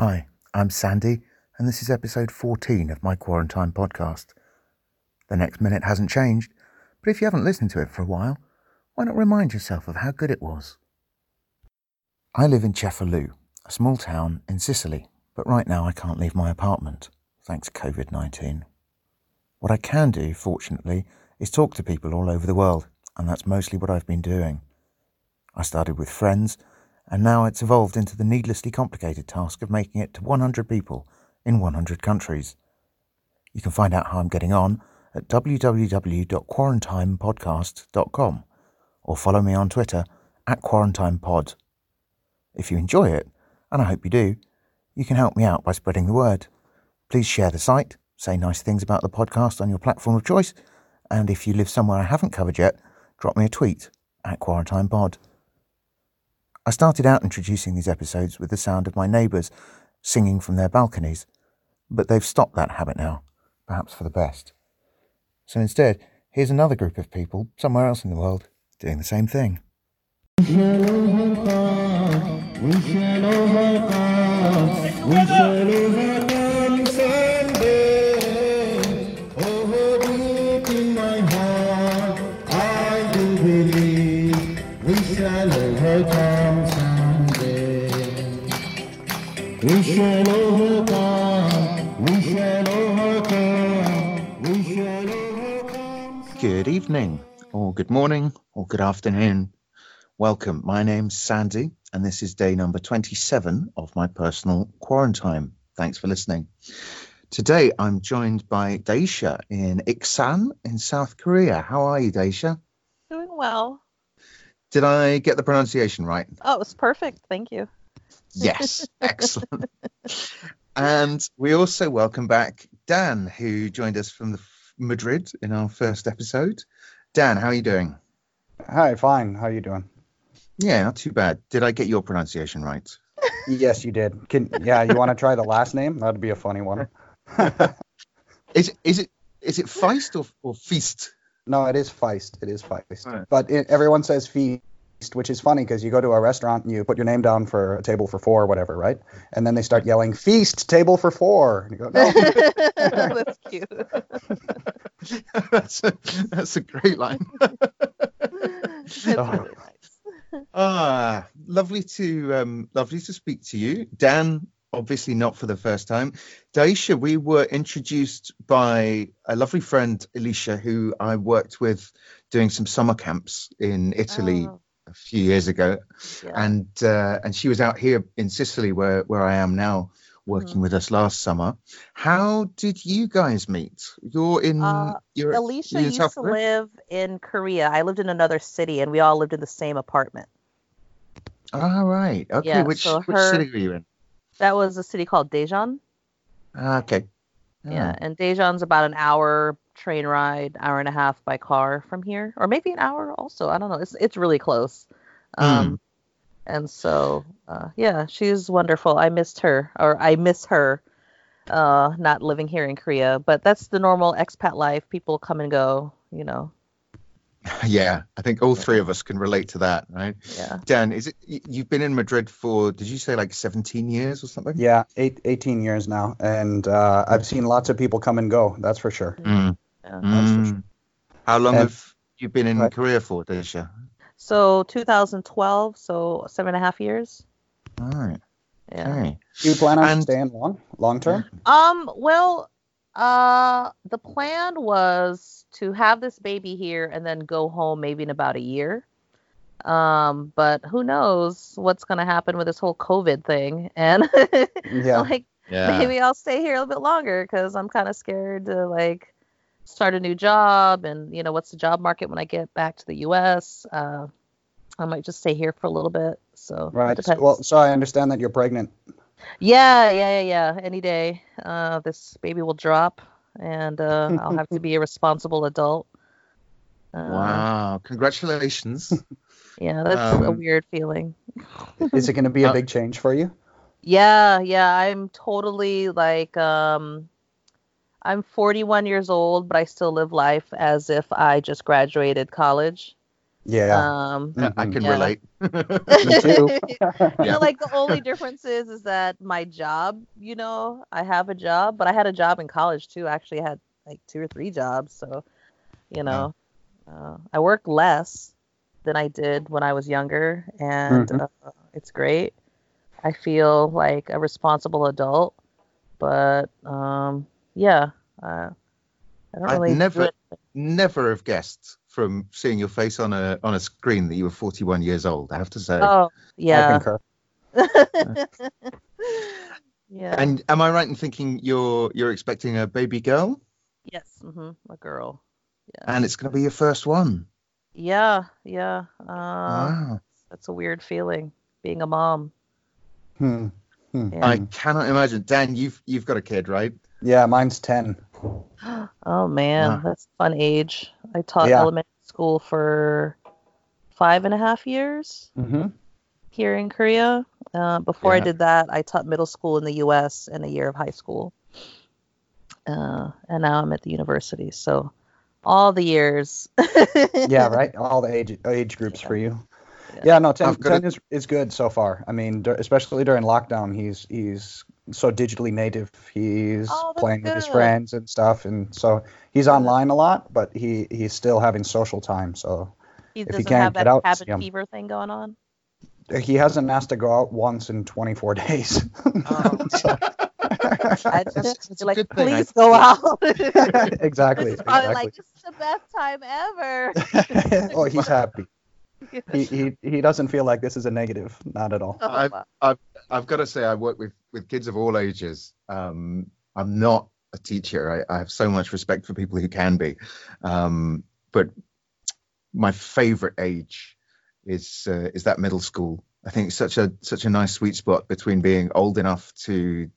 Hi, I'm Sandy, and this is episode 14 of my quarantine podcast. The next minute hasn't changed, but if you haven't listened to it for a while, why not remind yourself of how good it was? I live in Cefalù, a small town in Sicily, but right now I can't leave my apartment, thanks COVID 19. What I can do, fortunately, is talk to people all over the world, and that's mostly what I've been doing. I started with friends and now it's evolved into the needlessly complicated task of making it to 100 people in 100 countries. You can find out how I'm getting on at www.quarantinepodcast.com or follow me on Twitter at quarantinepod. If you enjoy it, and I hope you do, you can help me out by spreading the word. Please share the site, say nice things about the podcast on your platform of choice, and if you live somewhere I haven't covered yet, drop me a tweet at quarantinepod. I started out introducing these episodes with the sound of my neighbours singing from their balconies, but they've stopped that habit now, perhaps for the best. So instead, here's another group of people somewhere else in the world doing the same thing. We shall overcome. We shall overcome. We shall overcome. Good evening, or good morning, or good afternoon. Welcome. My name's Sandy, and this is day number 27 of my personal quarantine. Thanks for listening. Today, I'm joined by Daisha in Iksan in South Korea. How are you, Daisha? Doing well. Did I get the pronunciation right? Oh, it was perfect. Thank you. Yes, excellent. and we also welcome back Dan, who joined us from the Madrid in our first episode. Dan, how are you doing? Hi, fine. How are you doing? Yeah, not too bad. Did I get your pronunciation right? yes, you did. Can yeah, you want to try the last name? That'd be a funny one. is is it is it Feist or, or Feast? No, it is Feist. It is Feist. Right. But it, everyone says Feast, which is funny because you go to a restaurant and you put your name down for a table for four or whatever, right? And then they start yelling Feast, table for four. And you go, no. That's cute. that's a, that's a great line. That's really nice. Ah, lovely to um, lovely to speak to you, Dan. Obviously, not for the first time. Daisha, we were introduced by a lovely friend, Alicia, who I worked with doing some summer camps in Italy Oh, a few years ago, yeah. and uh, and she was out here in Sicily, where where I am now, working Mhm. with us last summer. How did you guys meet? You're in Uh, you're, Alicia you're used to live in Korea. I lived in another city, and we all lived in the same apartment. Ah, right. Okay. Yeah, which so which city were you in? That was a city called Daejeon. Ah, okay. Yeah, and Daejeon's about an hour train ride, hour and a half by car from here, or maybe an hour also. I don't know. It's it's really close. Um, and so uh, yeah, she's wonderful. I missed her, or I miss her. Uh, not living here in Korea, but that's the normal expat life. People come and go, you know. Yeah, I think all three of us can relate to that, right? Yeah. Dan, is it you've been in Madrid for? Did you say like 17 years or something? yeah, eight, 18 years now. And uh, I've seen lots of people come and go, that's for sure. Mm, yeah. That's for mm. How long And- have you been in Right. Korea for, Daisha? So 2012, so seven and a half years. All right. Yeah. Okay. Do you plan on And- staying long, long term? Um, well, uh, the plan was to have this baby here and then go home maybe in about a year. Um, but who knows what's gonna happen with this whole COVID thing? And Yeah. like Yeah. maybe I'll stay here a little bit longer because I'm kind of scared to like start a new job and you know what's the job market when I get back to the U.S. Uh, I might just stay here for a little bit. So Right. Well, so I understand that you're pregnant. Yeah, yeah, yeah, yeah. Any day, uh, this baby will drop, and uh, I'll have to be a responsible adult. Uh, Wow. Congratulations. Yeah, that's a Um, weird feeling. Is it going to be a Uh, big change for you? Yeah, yeah. I'm totally like, um, I'm 41 years old, but I still live life as if I just graduated college. Yeah. Um, Yeah, I can Yeah. relate. Me too. Yeah. know, like the only difference is is that my job, you know, I have a job, but I had a job in college too. Actually, had like two or three jobs, so you know, uh, I work less than I did when I was younger, and Mhm. uh, it's great. I feel like a responsible adult, but um, yeah, uh, I don't I'd really never- it- Never have guessed from seeing your face on a on a screen that you were 41 years old. I have to say. Oh, yeah, yeah. And am I right in thinking you're you're expecting a baby girl, yes, mm-hmm, a girl. Yeah. and it's going to be your first one? Yeah, yeah. Uh, wow. That's a weird feeling, being a mom. Hmm. Hmm. Yeah. I cannot imagine. Dan, you've you've got a kid, right? Yeah, mine's 10. Oh man, Wow. that's a fun age. I taught Yeah. elementary school for five and a half years Mm-hmm. here in Korea. Uh, before I did that, I taught middle school in the U.S. and a year of high school. Uh, and now I'm at the university, so all the years. Yeah, right. All the age age groups for you. Yeah. Yeah, no, 10, I've got 10 is, is good so far. I mean, especially during lockdown, he's he's so digitally native. He's Oh, that's playing with his friends and stuff, and so he's online a lot, but he he's still having social time. So He he doesn't can't have get that out, cabin fever thing going on. he hasn't asked to go out once in 24 days. Oh, So- I, That's- that's a you're like, good thing, please go out. exactly. It's probably exactly. like this is the best time ever. oh, he's happy. He, he he doesn't feel like this is a negative, not at all. Oh, I've- wow. I've got to say, I work with with kids of all ages. Um, I'm not a teacher. I, I have so much respect for people who can be, um, but my favorite age is uh, is that middle school. I think it's such a such a nice sweet spot between being old enough to.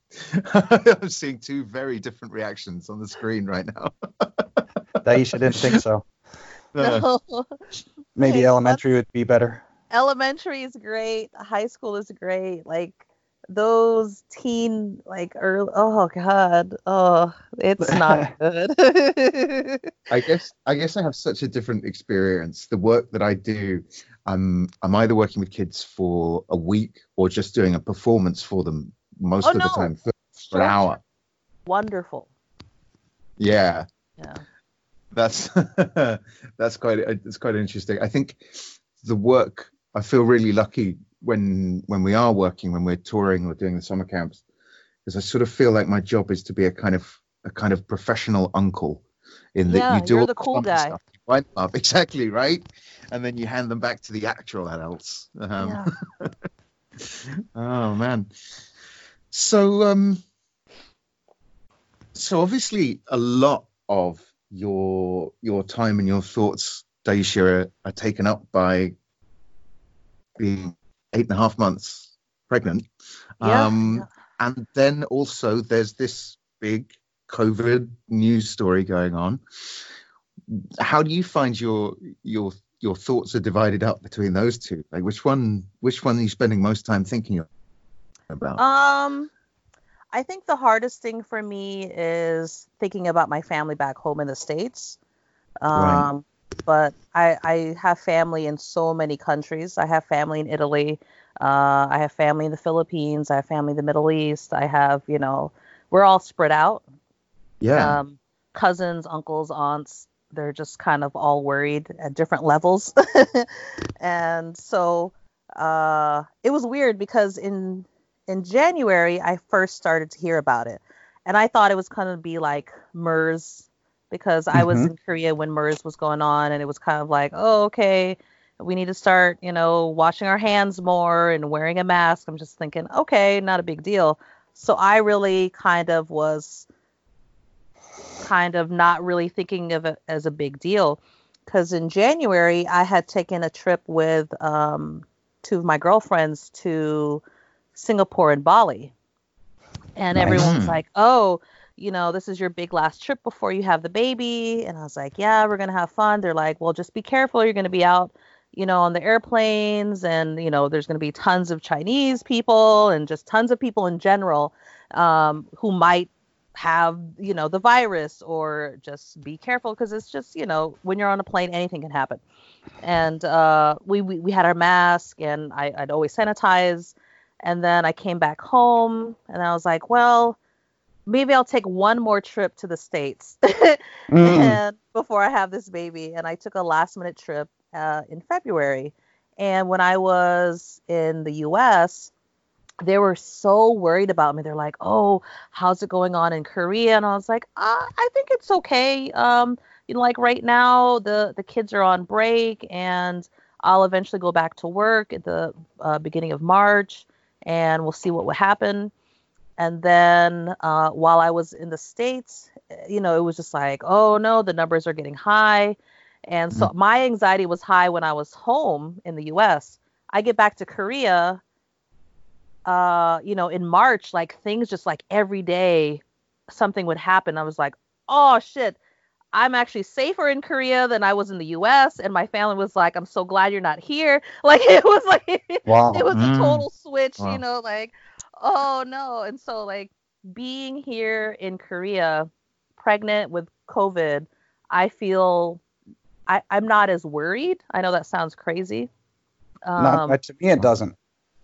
I'm seeing two very different reactions on the screen right now. Daisha didn't think so. No. Maybe Okay, elementary would be better. Elementary is great. High school is great. Like those teen, like early. Oh God. Oh, it's not good. I guess I guess I have such a different experience. The work that I do, I'm I'm either working with kids for a week or just doing a performance for them most Oh, of the time for, for Sure, an hour. Wonderful. Yeah, Yeah. That's that's quite it's quite interesting. I think the work I feel really lucky when when we are working when we're touring or doing the summer camps because I sort of feel like my job is to be a kind of a kind of professional uncle in that Yeah, you do all the cool guy. stuff. You up exactly right and then you hand them back to the actual adults um, yeah. oh man so um so obviously a lot of your your time and your thoughts Daisha are, are taken up by being eight and a half months pregnant. Yeah, um and then also there's this big covid news story going on. How do you find your your your thoughts are divided up between those two? Like which one which one are you spending most time thinking about? Um, I think the hardest thing for me is thinking about my family back home in the states. Um, Right. but I I have family in so many countries. I have family in Italy. Uh, I have family in the Philippines. I have family in the Middle East. I have you know we're all spread out. yeah Um, cousins, uncles, aunts. They're just kind of all worried at different levels. and so uh, it was weird because in in January I first started to hear about it, and I thought it was going to be like MERS because I was Mhm. in Korea when MERS was going on, and it was kind of like, oh, okay, we need to start, you know, washing our hands more and wearing a mask. I'm just thinking, okay, not a big deal. So I really kind of was kind of not really thinking of it as a big deal because in January I had taken a trip with um, two of my girlfriends to Singapore and Bali, and Nice. everyone's Hmm. like, "Oh, you know, this is your big last trip before you have the baby," and I was like, "Yeah, we're gonna have fun." They're like, "Well, just be careful. You're gonna be out." You know, on the airplanes, and you know, there's going to be tons of Chinese people and just tons of people in general um, who might have you know the virus or just be careful because it's just you know when you're on a plane anything can happen and uh, we, we we had our mask and I, I'd always sanitize and then I came back home and I was like well maybe I'll take one more trip to the states Mm. and before I have this baby and I took a last minute trip uh, in February and when I was in the US they were so worried about me. They're like, "Oh, how's it going on in Korea?" And I was like, uh, "I think it's okay. Um, you know, like right now, the the kids are on break, and I'll eventually go back to work at the uh, beginning of March, and we'll see what will happen." And then uh, while I was in the states, you know, it was just like, "Oh no, the numbers are getting high," and so my anxiety was high when I was home in the U.S. I get back to Korea uh, you know, in March, like things just like every day something would happen. I was like, oh shit, I'm actually safer in Korea than I was in the US. And my family was like, I'm so glad you're not here. Like it was like Wow. it was Mm. a total switch, Wow. you know, like, oh no. And so like being here in Korea, pregnant with COVID, I feel I, I'm not as worried. I know that sounds crazy. Um, Not, uh, to me, it doesn't.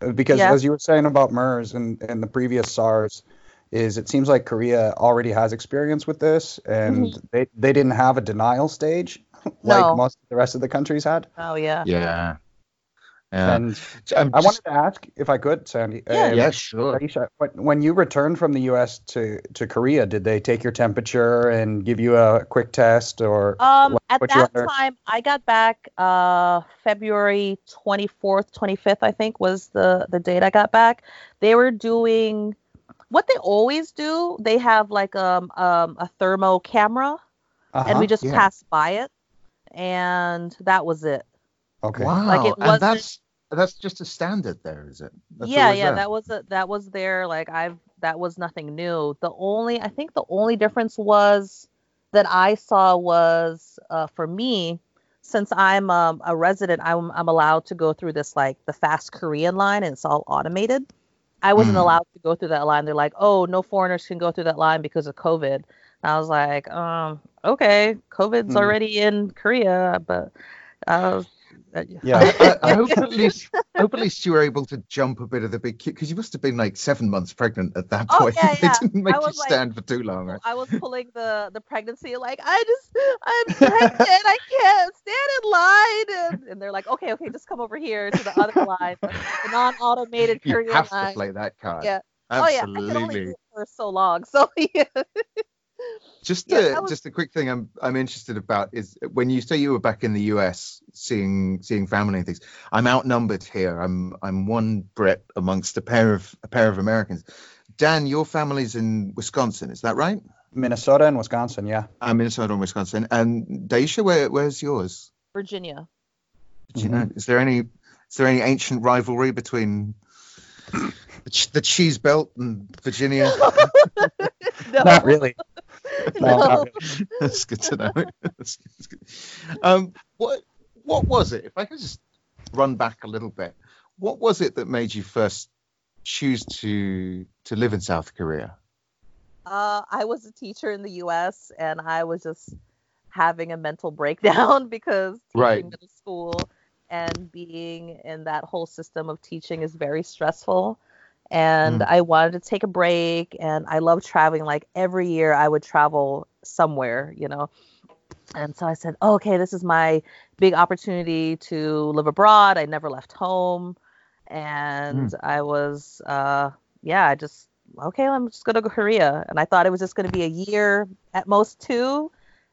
Uh, Because Yeah. as you were saying about MERS and, and the previous SARS, is it seems like Korea already has experience with this, and they, they didn't have a denial stage like No. most of the rest of the countries had. oh yeah. Yeah. Yeah. And I'm I wanted to ask, if I could, Sandy. Yeah. um, yeah, sure. Aisha, when- when you returned from the U.S. to, to Korea, did they take your temperature and give you a quick test, or Um, what- at that time, I got back uh, February 24th, 25th, I think was the the date I got back. They were doing what they always do. They have like um, um a thermo camera, and Uh-huh, we just yeah. passed by it, and that was it. okay? Wow. Like, it and wasn't- that's that's just a standard there, is it? That's yeah, yeah, there? that was a, that was there. Like I've that was nothing new. The only I think the only difference was that I saw was uh, for me, since I'm um, a resident, I'm I'm allowed to go through this like the fast Korean line, and it's all automated. I wasn't Mm. allowed to go through that line. They're like, oh, no foreigners can go through that line because of COVID. And I was like, um, okay, COVID's Mm. already in Korea, but uh, Uh, yeah. I, I hope at least I hope at least you were able to jump a bit of the big queue because you must have been like seven months pregnant at that Oh, point. yeah, they didn't make you was like- stand for too long, right? I was pulling the the pregnancy like I just I'm pregnant I can't stand in line and, and they're like okay okay just come over here to the other line the non-automated You Korean have line to play that card. Yeah. oh yeah I can only do it for so long so yeah Just Yeah, a, was- just a quick thing I'm I'm interested about is when you say you were back in the US seeing seeing family and things. I'm outnumbered here. I'm I'm one Brit amongst a pair of a pair of Americans. Dan, your family's in Wisconsin, is that right? Minnesota and Wisconsin, yeah. Uh, Minnesota and Wisconsin. And Daisha, where where's yours? Virginia Do you know? Is there any is there any ancient rivalry between the, ch- the cheese belt and Virginia? no Not really. No, no. That's good to know. That's, that's good. Um, what what was it? If I could just run back a little bit, what was it that made you first choose to to live in South Korea? Uh, I was a teacher in the U.S. and I was just having a mental breakdown because teaching Right. middle school and being in that whole system of teaching is very stressful. And Mm. I wanted to take a break, and I love traveling. Like every year, I would travel somewhere, you know. And so I said, oh, okay, this is my big opportunity to live abroad. I never left home. And I was, uh, yeah, I just, okay, I'm just going to go Korea. And I thought it was just going to be a year, at most two.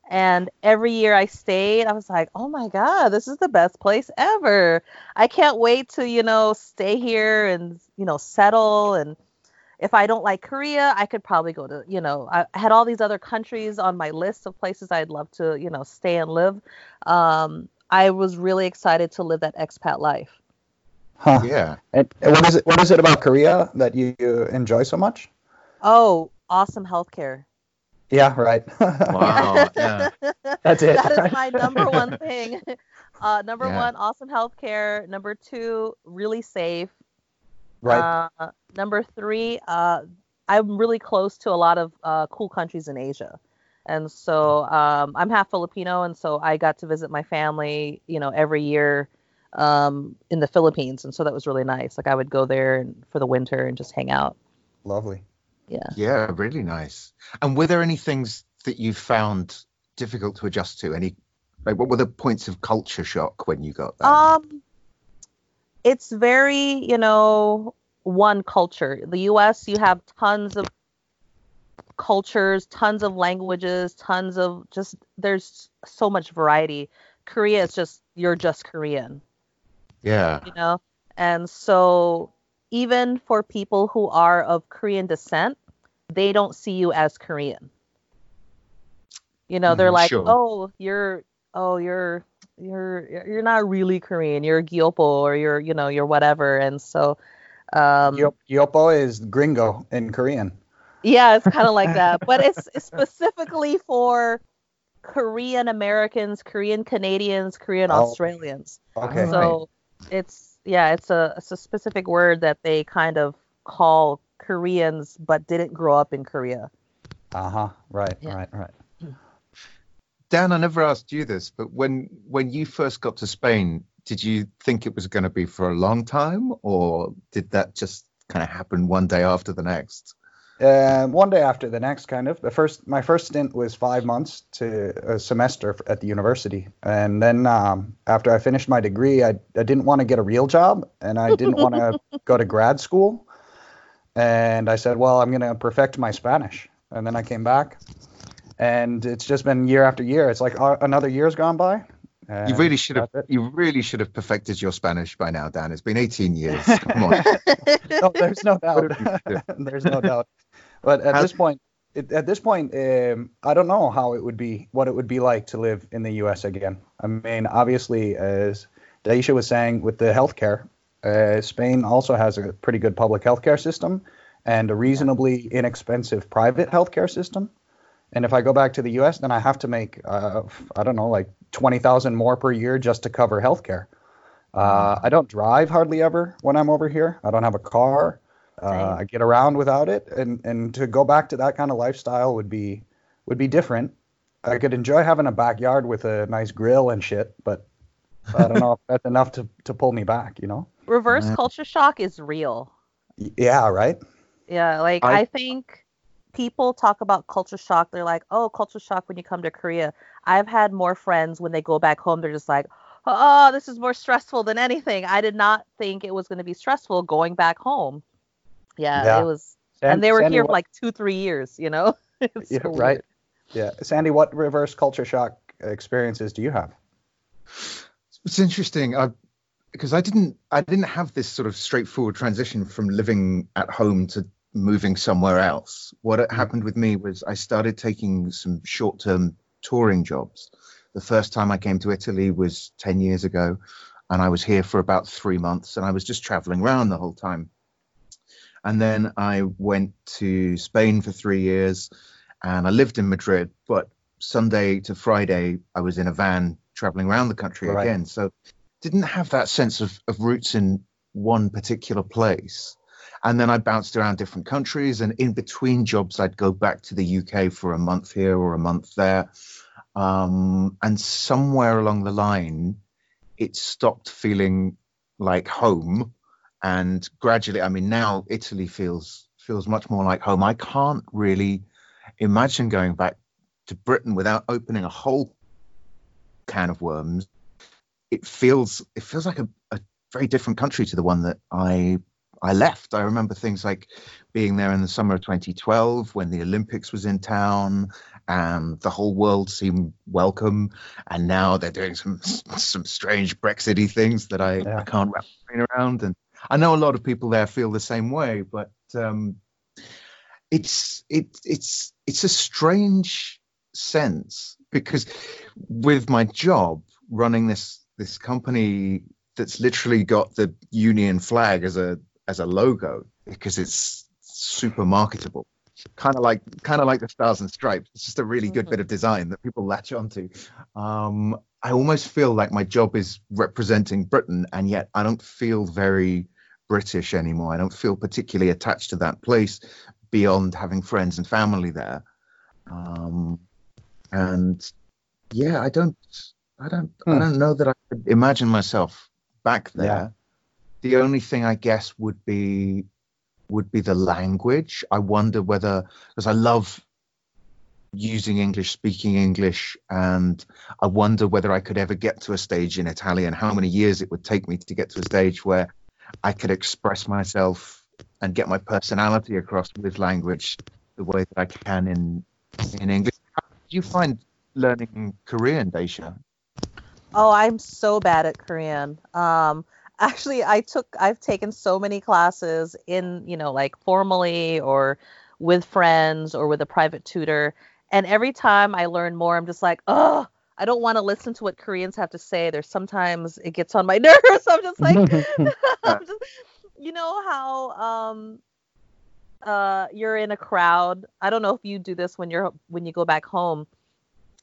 And every year I stayed, I was like, oh my God, this is the best place ever. I can't wait to, you know, stay here and, you know, settle. And if I don't like Korea, I could probably go to, you know, I I had all these other countries on my list of places I'd love to, you know, stay and live. Um, I was really excited to live that expat life. Huh. Yeah. And and what is it? What is it about Korea that you enjoy so much? Oh, awesome healthcare. Yeah, right. Wow. yeah. That's it. that is right? my number one thing. Uh, number Yeah. one, awesome healthcare. Number two, really safe. right. Uh, number three, uh, I'm really close to a lot of uh, cool countries in Asia, and so um, I'm half Filipino, and so I got to visit my family, you know, every year um, in the Philippines, and so that was really nice. Like I would go there and, for the winter and just hang out. Lovely. Yeah. Yeah, really nice. And were there any things that you found difficult to adjust to? Any like what were the points of culture shock when you got there? Um, it's very, you know, one culture. The U.S. you have tons of cultures, tons of languages, tons of just there's so much variety. Korea is just you're just Korean, yeah. you know, and so even for people who are of Korean descent, they don't see you as Korean. You know, they're Mhm, like, sure. "Oh, you're oh, you're you're you're not really Korean. You're a Gyopo or you're, you know, you're whatever." And so um Yop- Yopo is gringo in Korean. yeah, it's kind of like that, but it's, it's specifically for Korean Americans, Korean Canadians, Korean Oh. Australians. Okay. Right. So it's yeah, it's a it's a specific word that they kind of call Koreans but didn't grow up in Korea. Uh huh. Right. Yeah. Right. Right. Dan, I never asked you this, but when when you first got to Spain, did you think it was going to be for a long time, or did that just kind of happen one day after the next? Uh, one day after the next, kind of. The first, my first stint was five months to a semester at the university, and then um, after I finished my degree, I, I didn't want to get a real job, and I didn't want to go to grad school, and I said, well, I'm going to perfect my Spanish, and then I came back, and it's just been year after year. It's like uh, another year's gone by. You really should have. You really should have perfected your Spanish by now, Dan. It's been 18 years. Come on. no, there's no doubt. What have you there's no doubt. But at How- this point, it, at this point, um, I don't know how it would be, what it would be like to live in the U.S. again. I mean, obviously, as Daisha was saying, with the healthcare, uh, Spain also has a pretty good public healthcare system and a reasonably inexpensive private healthcare system. And if I go back to the U.S., then I have to make, uh, I don't know, like twenty thousand more per year just to cover healthcare. Uh, I don't drive hardly ever when I'm over here. I don't have a car. Uh, I get around without it, and and to go back to that kind of lifestyle would be would be different. I could enjoy having a backyard with a nice grill and shit, but I don't know if that's enough to to pull me back. You know? Reverse Yeah. culture shock is real. Yeah, right. Yeah, like I- I, think people talk about culture shock. They're like, "Oh, culture shock when you come to Korea." I've had more friends when they go back home. They're just like, "Oh, this is more stressful than anything." I did not think it was going to be stressful going back home. Yeah, Yeah. it was, San- and they were Sandy, here for like two, three years. You know, It's Yeah, so right. Yeah, Sandy, what reverse culture shock experiences do you have? It's interesting I, because I didn't I didn't have this sort of straightforward transition from living at home to moving somewhere else. What had mm. happened with me was I started taking some short-term touring jobs. The first time I came to Italy was 10 years ago and I was here for about 3 months and I was just traveling around the whole time. And then I went to Spain for 3 years and I lived in Madrid, but Sunday to Friday I was in a van traveling around the country Right. again. So didn't have that sense of, of roots in one particular place. And then I bounced around different countries, and in between jobs, I'd go back to the UK for a month here or a month there. Um, and somewhere along the line, it stopped feeling like home. And gradually, I mean, now Italy feels feels much more like home. I can't really imagine going back to Britain without opening a whole can of worms. It feels it feels like a, a very different country to the one that I I left. I remember things like being there in the summer of 2012 when the Olympics was in town and the whole world seemed welcome. And now they're doing some some strange Brexity things that I, Yeah. I can't wrap my brain around. And I know a lot of people there feel the same way, but um, it's it it's it's a strange sense because with my job running this this company that's literally got the union flag as a as a logo because it's super marketable kind of like kind of like the stars and stripes it's just a really good Mhm. bit of design that people latch onto um i almost feel like my job is representing britain and yet i don't feel very british anymore i don't feel particularly attached to that place beyond having friends and family there. Um, and yeah, I don't, I don't, I Hmm. don't know that I could imagine myself back there. Yeah. The only thing I guess would be would be the language. I wonder whether because I love using English, speaking English, and I wonder whether I could ever get to a stage in Italian. How many years it would take me to get to a stage where I could express myself and get my personality across with language the way that I can in in English. How did you find learning Korean, Daisha? Oh, I'm so bad at Korean. Um, actually, I took, I've taken so many classes in, you know, like formally or with friends or with a private tutor. And every time I learn more, I'm just like, oh, I don't want to listen to what Koreans have to say. There's sometimes it gets on my nerves. I'm just like, I'm just, you know how um uh you're in a crowd. I don't know if you do this when you're when you go back home.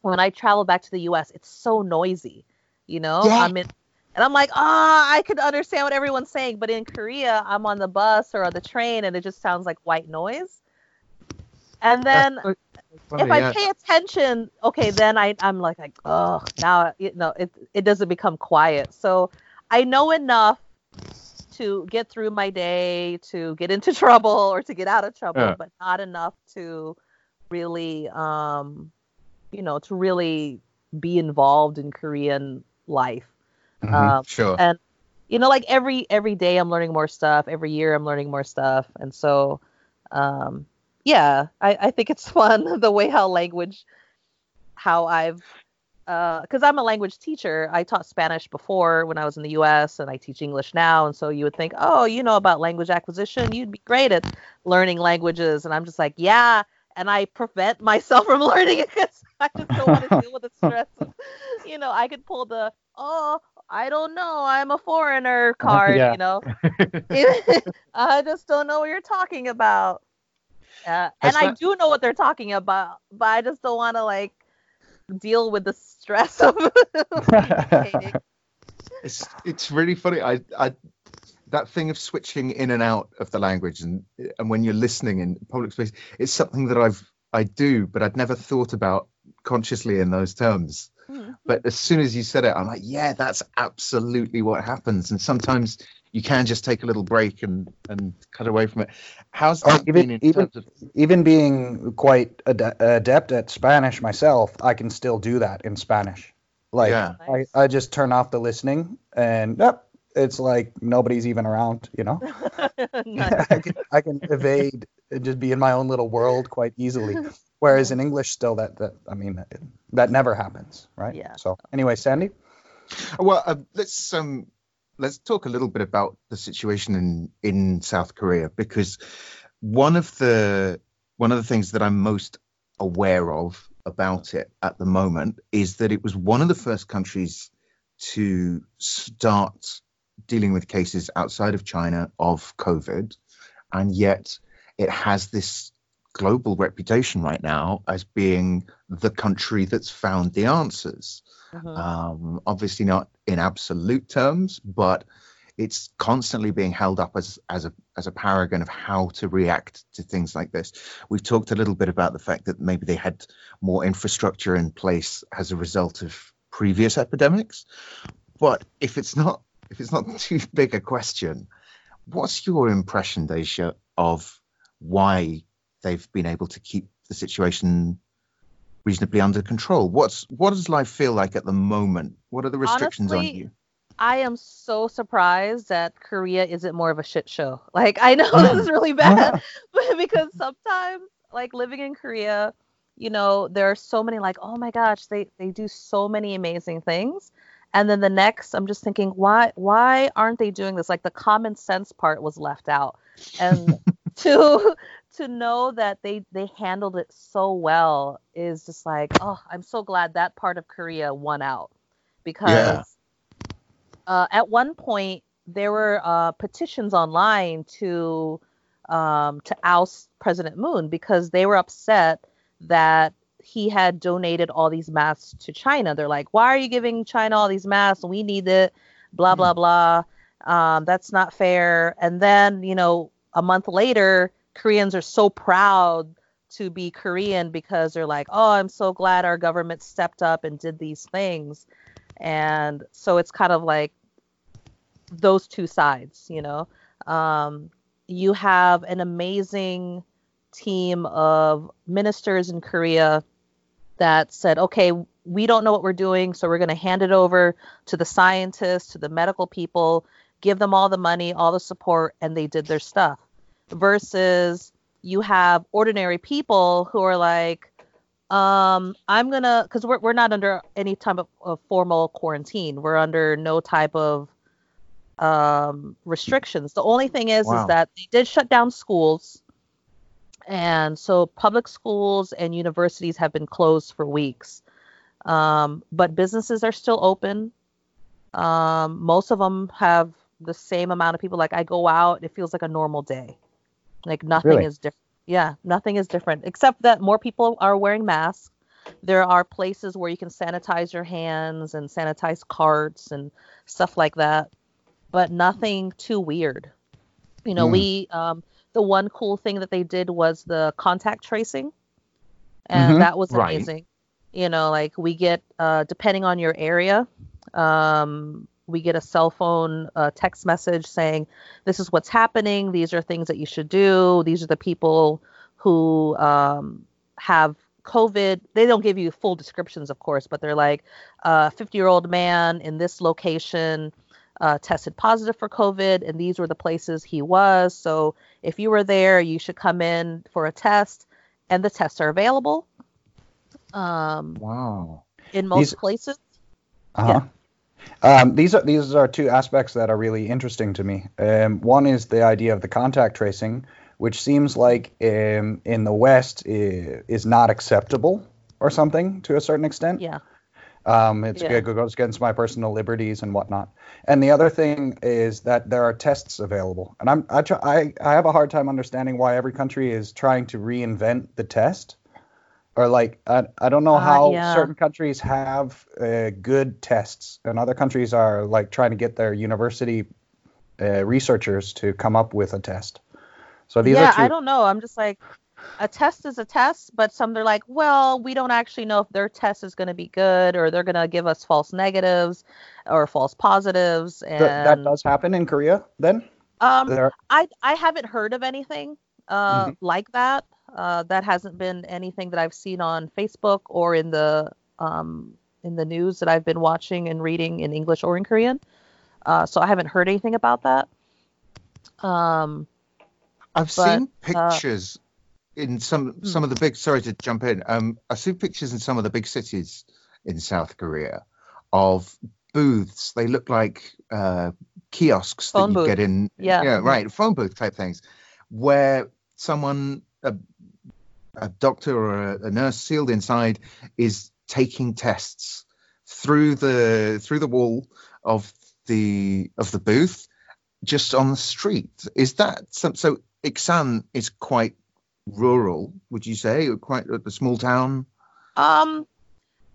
When I travel back to the US, it's so noisy. You know? Yeah. I'm in and I'm like, ah, I could understand what everyone's saying, but in Korea, I'm on the bus or on the train and it just sounds like white noise. And then funny, if I yeah. pay attention, okay, then I I'm like like oh now you know it it doesn't become quiet. So I know enough to get through my day, to get into trouble or to get out of trouble, Yeah. but not enough to really um you know to really be involved in Korean life. Mhm. Um, Sure. and you know like every every day i'm learning more stuff every year i'm learning more stuff and so um yeah i i think it's fun the way how language how i've uh, because i'm a language teacher. I taught spanish before when i was in the us and i teach english now and so you would think oh you know about language acquisition? You'd be great at learning languages. And i'm just like yeah and i prevent myself from learning it because i just don't want to deal with the stress of, you know i could pull the oh i don't know i'm a foreigner card Yeah. you know? I just don't know what you're talking about uh, and Has i do know what they're talking about but i just don't want to like deal with the stress of communicating. it's it's really funny. I I that thing of switching in and out of the language and and when you're listening in public space, it's something that I've I do, but I'd never thought about consciously in those terms. Mhm. But as soon as you said it, I'm like, yeah, that's absolutely what happens. And sometimes you can just take a little break and and cut away from it. How's Oh, that even- been in even- terms of Even being quite ade- adept at Spanish myself, I can still do that in Spanish. Like Yeah. I, I just turn off the listening and yep, it's like nobody's even around, you know. I can I can evade and just be in my own little world quite easily. Whereas in English, still that that I mean that, that never happens, right? Yeah. So anyway, Sandy. Well, uh, let's um, let's talk a little bit about the situation in in South Korea because one of the one of the things that I'm most aware of about it at the moment is that it was one of the first countries to start dealing with cases outside of China of COVID, and yet it has this global reputation right now as being the country that's found the answers Mhm. um, obviously not in absolute terms, but it's constantly being held up as as a as a paragon of how to react to things like this. We've talked a little bit about the fact that maybe they had more infrastructure in place as a result of previous epidemics, but if it's not if it's not too big a question, what's your impression, Daisha, of why they've been able to keep the situation reasonably under control. What's what does life feel like at the moment? What are the restrictions on you? I am so surprised that Korea isn't more of a shit show. Like I know this is really bad, but because sometimes like living in Korea, you know, there are so many like, oh my gosh, they they do so many amazing things. And then the next, I'm just thinking, why why aren't they doing this? Like the common sense part was left out. And to to know that they they handled it so well is just like, oh, I'm so glad that part of Korea won out. Because uh, at one point there were uh, petitions online to um, to oust President Moon because they were upset that he had donated all these masks to China. They're like, why are you giving China all these masks? We need it. Blah blah blah. Um, that's not fair. And then you know a month later Koreans are so proud to be Korean because they're like, oh, I'm so glad our government stepped up and did these things. And so it's kind of like those two sides, you know. Um, you have an amazing team of ministers in Korea that said, okay, we don't know what we're doing, so we're going to hand it over to the scientists, to the medical people, give them all the money, all the support, and they did their stuff. Versus you have ordinary people who are like, um, I'm gonna, because we're we're not under any type of, of formal quarantine. We're under no type of um, restrictions. The only thing is, Wow. is that they did shut down schools, and so public schools and universities have been closed for weeks. Um, but businesses are still open. Um, most of them have the same amount of people. Like I go out, it feels like a normal day. Like nothing Really? is different. Yeah, nothing is different except that more people are wearing masks. There are places where you can sanitize your hands and sanitize carts and stuff like that, but nothing too weird. You know, Hmm. we um, the one cool thing that they did was the contact tracing, and Mhm. that was Right. amazing. You know, like we get uh, depending on your area, um, we get a cell phone uh, text message saying, "This is what's happening. These are things that you should do. These are the people who um, have COVID." They don't give you full descriptions, of course, but they're like, "A 50-year-old man in this location." Uh, tested positive for COVID, and these were the places he was. So if you were there, you should come in for a test, and the tests are available um, Wow. in most These- places. Uh-huh. Um, these are these are two aspects that are really interesting to me. Um, one is the idea of the contact tracing, which seems like um, in the West is not acceptable or something to a certain extent. Yeah. Um, it's, Yeah. it goes against my personal liberties and whatnot. And the other thing is that there are tests available, and I'm I, try, I I have a hard time understanding why every country is trying to reinvent the test, or like I I don't know Uh, how yeah. certain countries have uh, good tests, and other countries are like trying to get their university uh, researchers to come up with a test. So these yeah, are two. I don't know. I'm just like, a test is a test, but some they're like, well, we don't actually know if their test is going to be good or they're going to give us false negatives or false positives. And Th- that does happen in Korea. Then um, there. I I haven't heard of anything uh, Mhm. like that. Uh, that hasn't been anything that I've seen on Facebook or in the um, in the news that I've been watching and reading in English or in Korean. Uh, so I haven't heard anything about that. Um, I've But, seen uh, pictures in some Hmm. some of the big. Sorry to jump in. Um, I've seen pictures in some of the big cities in South Korea of booths. They look like uh, kiosks Phone that you booth. get in. Yeah. yeah, right. Phone booth type things, where someone, a, a doctor or a, a nurse sealed inside, is taking tests through the through the wall of the of the booth just on the street. Is that some, so? Iksan is quite rural, would you say, or quite a, small town? Um,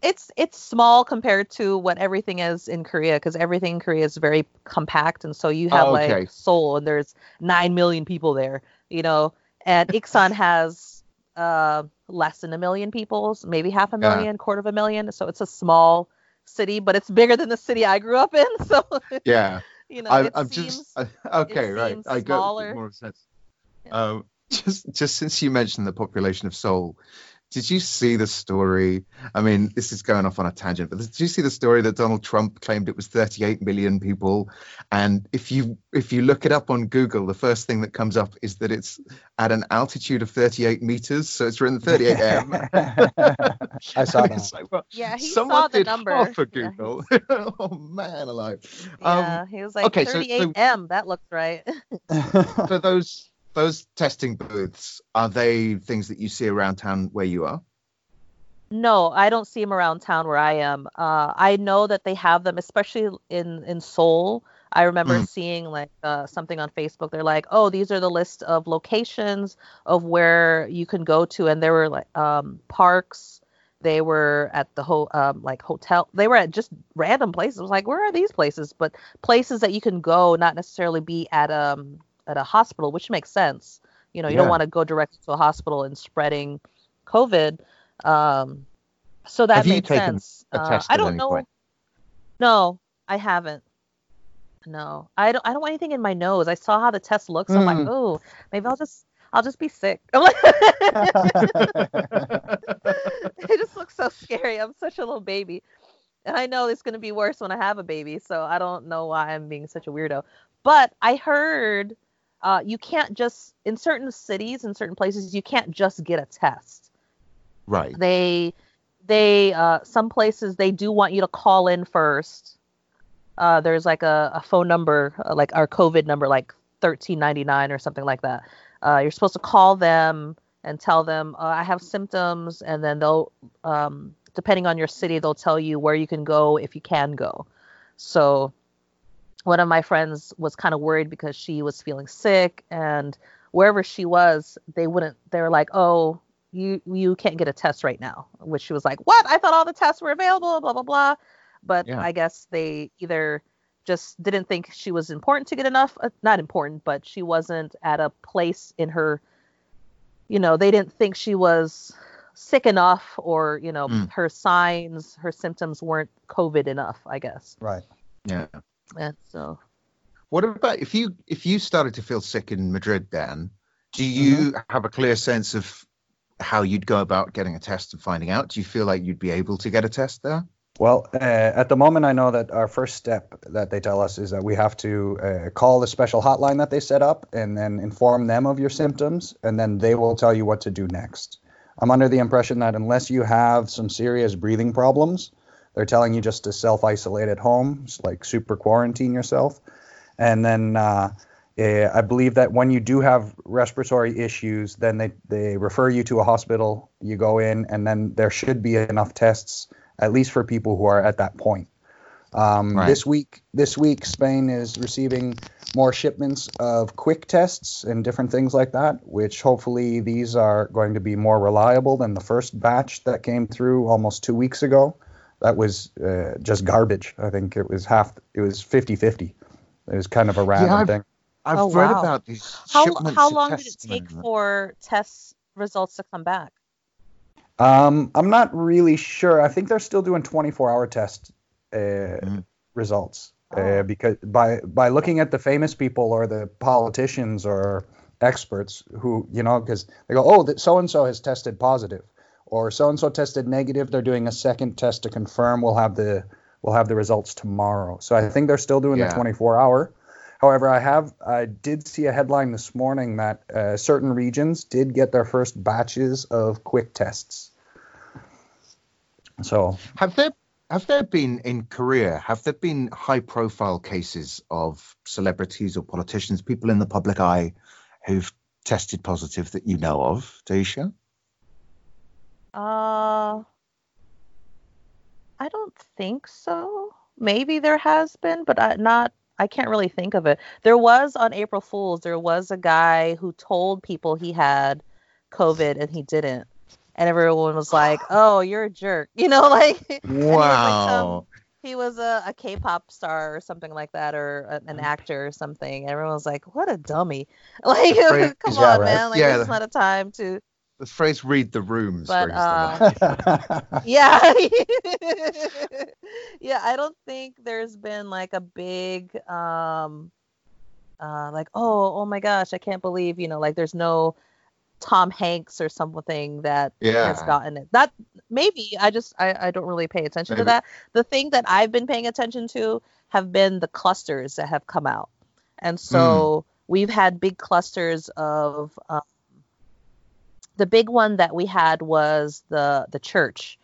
it's it's small compared to what everything is in Korea because everything in Korea is very compact, and so you have Oh, okay. like Seoul, and there's nine million people there, you know, and Iksan has uh less than a million people, maybe half a Yeah. million, quarter of a million, so it's a small city, but it's bigger than the city I grew up in, so Yeah, you know, I, seems just okay, it right. I got more sense. Yeah. Um, just just since you mentioned the population of Seoul, did you see the story? I mean, this is going off on a tangent, but did you see the story that Donald Trump claimed it was 38 million people? And if you if you look it up on Google, the first thing that comes up is that it's at an altitude of 38 meters, so it's written 38 m. I saw And that. it's like, well, yeah, he someone saw the did number. half for Yeah, Google. oh man, alive. Um, Yeah, he was like okay, so- so- 38M. that looks right. so those those testing booths are they things that you see around town where you are? No, I don't see them around town where I am. Uh, I know that they have them, especially in in Seoul. I remember Mm. seeing like uh, something on Facebook. They're like, "Oh, these are the list of locations of where you can go to," and there were like um, parks. They were at the ho- um, like hotel. They were at just random places. I was like, "Where are these places?" But places that you can go, not necessarily be at um at a hospital, which makes sense. You know you don't want to go directly to a hospital and spreading covid um so that Have you made taken sense. a Uh, i don't know. point? no i haven't. No i don't i don't want anything in my nose. I saw how the test looks. I'm like Mm. oh maybe i'll just i'll just be sick. I'm like- it just looks so scary. I'm such a little baby. And i know it's going to be worse when i have a baby so i don't know why i'm being such a weirdo. But i heard uh, you can't just in certain cities in certain places you can't just get a test. Right. they they uh some places they do want you to call in first. Uh there's like a, a phone number uh, like our covid number like 1399 or something like that. Uh you're supposed to call them and tell them uh, i have symptoms and then they'll um depending on your city they'll tell you where you can go if you can go. So one of my friends was kind of worried because she was feeling sick and wherever she was they wouldn't They were like oh you you can't get a test right now which she was like what i thought all the tests were available blah blah blah but Yeah. i guess they either just didn't think she was important to get enough uh, not important but she wasn't at a place in her you know they didn't think she was sick enough or you know Mm. her signs her symptoms weren't covid enough i guess right. Yeah. And so What about if you if you started to feel sick in Madrid, Dan? Do you have a clear sense of how you'd go about getting a test and finding out? Do you feel like you'd be able to get a test there? Well, uh, at the moment, I know that our first step that they tell us is that we have to uh, call the special hotline that they set up and then inform them of your symptoms, and then they will tell you what to do next. I'm under the impression that unless you have some serious breathing problems, they're telling you just to self isolate at home, just like super quarantine yourself. And then uh, eh, I believe that when you do have respiratory issues, then they, they refer you to a hospital. You go in, and then there should be enough tests, at least for people who are at that point. Um, Right. This week, this week, Spain is receiving more shipments of quick tests and different things like that, which hopefully these are going to be more reliable than the first batch that came through almost two weeks ago. That was uh, just garbage. I think it was half, it was 50 50. It was kind of a random I've- thing. I've Oh, read wow. about these how, shipments how of long did it take for test results to come back Um, I'm not really sure. I think they're still doing 24 hour test uh, Mm. results Oh. uh, because by by looking at the famous people or the politicians or experts who you know because they go oh that so and so has tested positive or so and so tested negative they're doing a second test to confirm we'll have the we'll have the results tomorrow so i think they're still doing Yeah. the 24 hour however i have i did see a headline this morning that uh, certain regions did get their first batches of quick tests so Have there have there been in Korea? Have there been high profile cases of celebrities or politicians, people in the public eye, who've tested positive that you know of, Daisha? Uh, I don't think so. Maybe there has been, but I, not. I can't really think of it. There was on April Fools. There was a guy who told people he had COVID and he didn't, and everyone was like, "Oh, you're a jerk," you know, like. and he was, like, some- Wow. he was a, a K-pop star or something like that, or a, an actor or something. Everyone was like, "What a dummy!" Like, come yeah, on, right. man. Like, Yeah. is not a time to. The phrase "read the room" But, uh. Yeah. yeah, I don't think there's been like a big um uh like oh oh my gosh, I can't believe, you know, like there's no Tom Hanks or something that has Yeah. gotten it. That maybe I just I, I don't really pay attention to that. The thing that I've been paying attention to have been the clusters that have come out. And so we've had big clusters of um, the big one that we had was the the church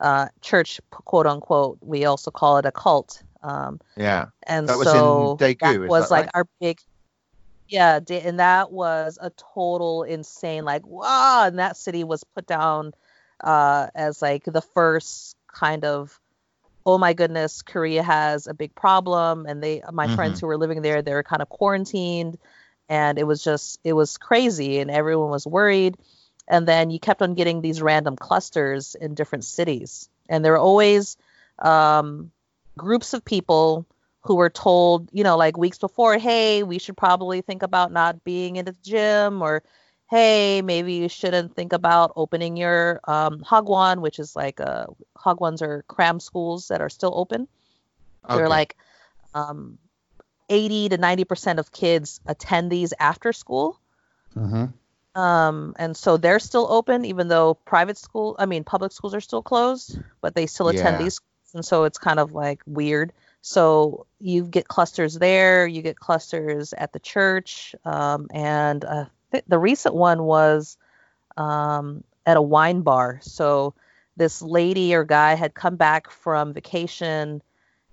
uh church quote unquote we also call it a cult um Yeah. and That was in so Daegu, that was that like right? our big yeah and that was a total insane like wow and that city was put down uh as like the first kind of oh my goodness korea has a big problem and they my friends who were living there they were kind of quarantined and it was just it was crazy and everyone was worried and then you kept on getting these random clusters in different cities and there were always um, groups of people who were told you know like weeks before hey we should probably think about not being in the gym or hey, maybe you shouldn't think about opening your um, Hagwon, which is like uh, Hagwons are cram schools that are still open. They're like um, 80 to 90% of kids attend these after school. hmm Um, and so they're still open, even though private school, I mean, public schools are still closed, but they still attend Yeah. these. schools, And so it's kind of like weird. So you get clusters there, you get clusters at the church. Um, and uh, th- the recent one was um, at a wine bar. So this lady or guy had come back from vacation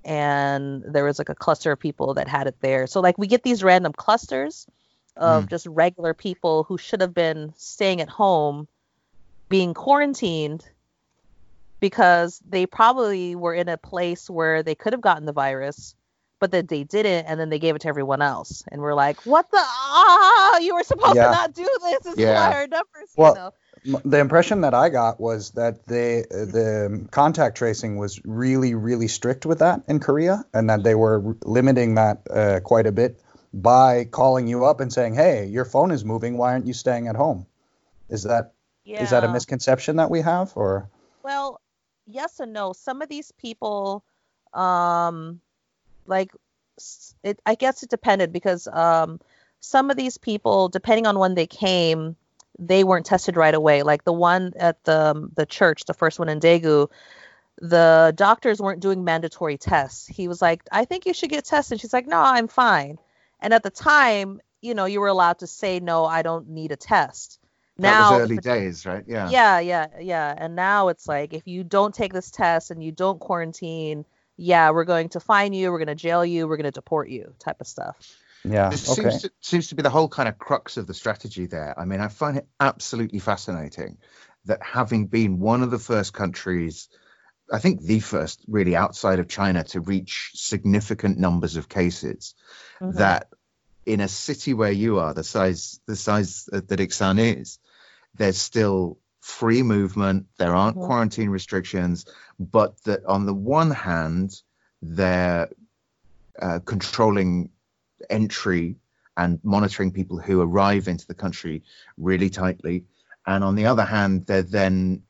and there was like a cluster of people that had it there. So like we get these random clusters of just regular people who should have been staying at home being quarantined because they probably were in a place where they could have gotten the virus but that they didn't and then they gave it to everyone else and we're like what the ah you were supposed Yeah. to not do this this Yeah. is why our numbers Well, you know The impression that I got was that they the contact tracing was really really strict with that in Korea, and that they were limiting that uh, quite a bit by calling you up and saying, "Hey, your phone is moving. Why aren't you staying at home?" Is that is that a misconception that we have, or Well, yes and no. Some of these people, um, like, it, I guess it depended because um, some of these people, depending on when they came, they weren't tested right away. Like the one at the the church, the first one in Daegu, the doctors weren't doing mandatory tests. He was like, "I think you should get tested." She's like, "No, I'm fine." And at the time, you know, you were allowed to say, "No, I don't need a test." That Now, was early days, right? Yeah. yeah, yeah, yeah. And now it's like if you don't take this test and you don't quarantine, yeah, we're going to fine you, we're going to jail you, we're going to deport you, type of stuff. yeah, This okay, seems to, seems to be the whole kind of crux of the strategy there. I mean, I find it absolutely fascinating that having been one of the first countries, I think the first really outside of China to reach significant numbers of cases, Mhm. that in a city where you are, the size the size that Iksan is, there's still free movement. There aren't Mhm. quarantine restrictions, but that on the one hand, they're uh, controlling entry and monitoring people who arrive into the country really tightly. And on the other hand, they're then,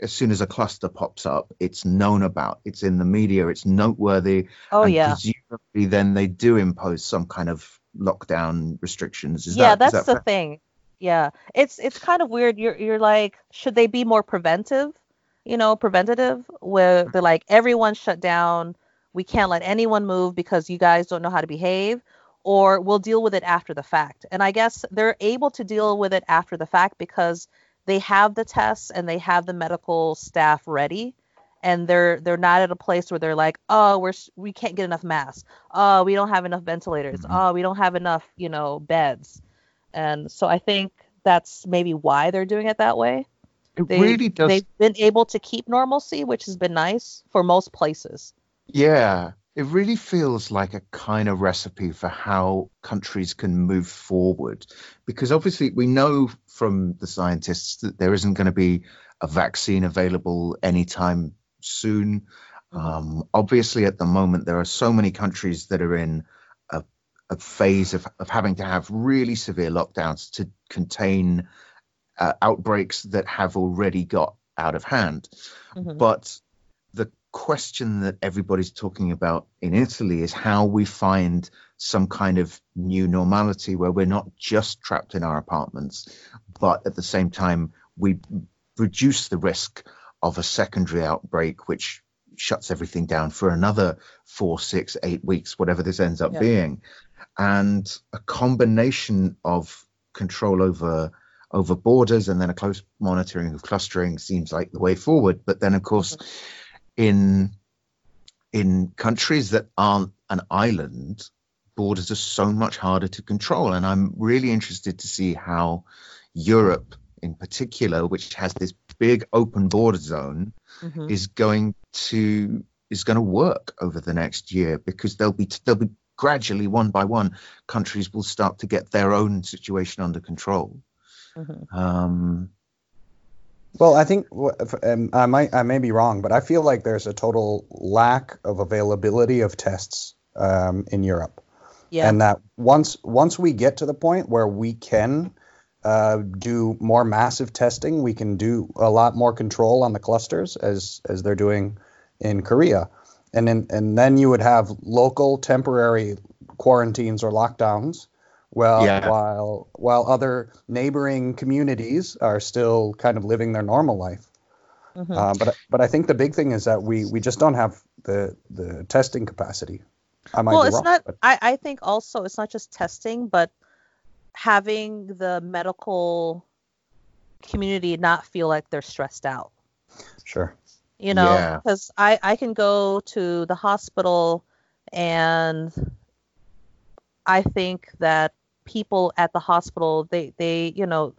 as soon as a cluster pops up, it's known about, it's in the media, it's noteworthy. oh yeah. Presumably, then they do impose some kind of lockdown restrictions. Is yeah, that, that's that the fair? thing. Yeah. It's it's kind of weird. You're you're like, should they be more preventive? You know, preventative where they're like everyone shut down, we can't let anyone move because you guys don't know how to behave or we'll deal with it after the fact. And I guess they're able to deal with it after the fact because they have the tests and they have the medical staff ready and they're they're not at a place where they're like, "Oh, we're we can't get enough masks. Oh, we don't have enough ventilators. Mhm. Oh, we don't have enough, you know, beds." And so I think that's maybe why they're doing it that way. It They, really does. They've been able to keep normalcy, which has been nice for most places. Yeah, it really feels like a kind of recipe for how countries can move forward. Because obviously, we know from the scientists that there isn't going to be a vaccine available anytime soon. Um, obviously, at the moment, there are so many countries that are in a, a phase of, of having to have really severe lockdowns to contain uh, outbreaks that have already got out of hand. Mhm. But question that everybody's talking about in Italy is how we find some kind of new normality where we're not just trapped in our apartments, but at the same time, we reduce the risk of a secondary outbreak, which shuts everything down for another four, six, eight weeks, whatever this ends up Yeah. being. And a combination of control over over borders and then a close monitoring of clustering seems like the way forward. But then, of course, mm-hmm. In in countries that aren't an island, borders are so much harder to control. And I'm really interested to see how Europe, in particular, which has this big open border zone, Mhm. is going to is going to work over the next year because they'll be they'll be gradually one by one countries will start to get their own situation under control. Mhm. Um, Well, I think um, I might I may be wrong, but I feel like there's a total lack of availability of tests um, in Europe, Yeah. and that once once we get to the point where we can uh, do more massive testing, we can do a lot more control on the clusters as as they're doing in Korea, and then and then you would have local temporary quarantines or lockdowns. Well, Yeah. while while other neighboring communities are still kind of living their normal life. Mhm. Uh, but but I think the big thing is that we we just don't have the the testing capacity. I might well, be it's wrong, not. but I I think also it's not just testing, but having the medical community not feel like they're stressed out. sure. you know Yeah. because i i can go to the hospital and i think that people at the hospital they they you know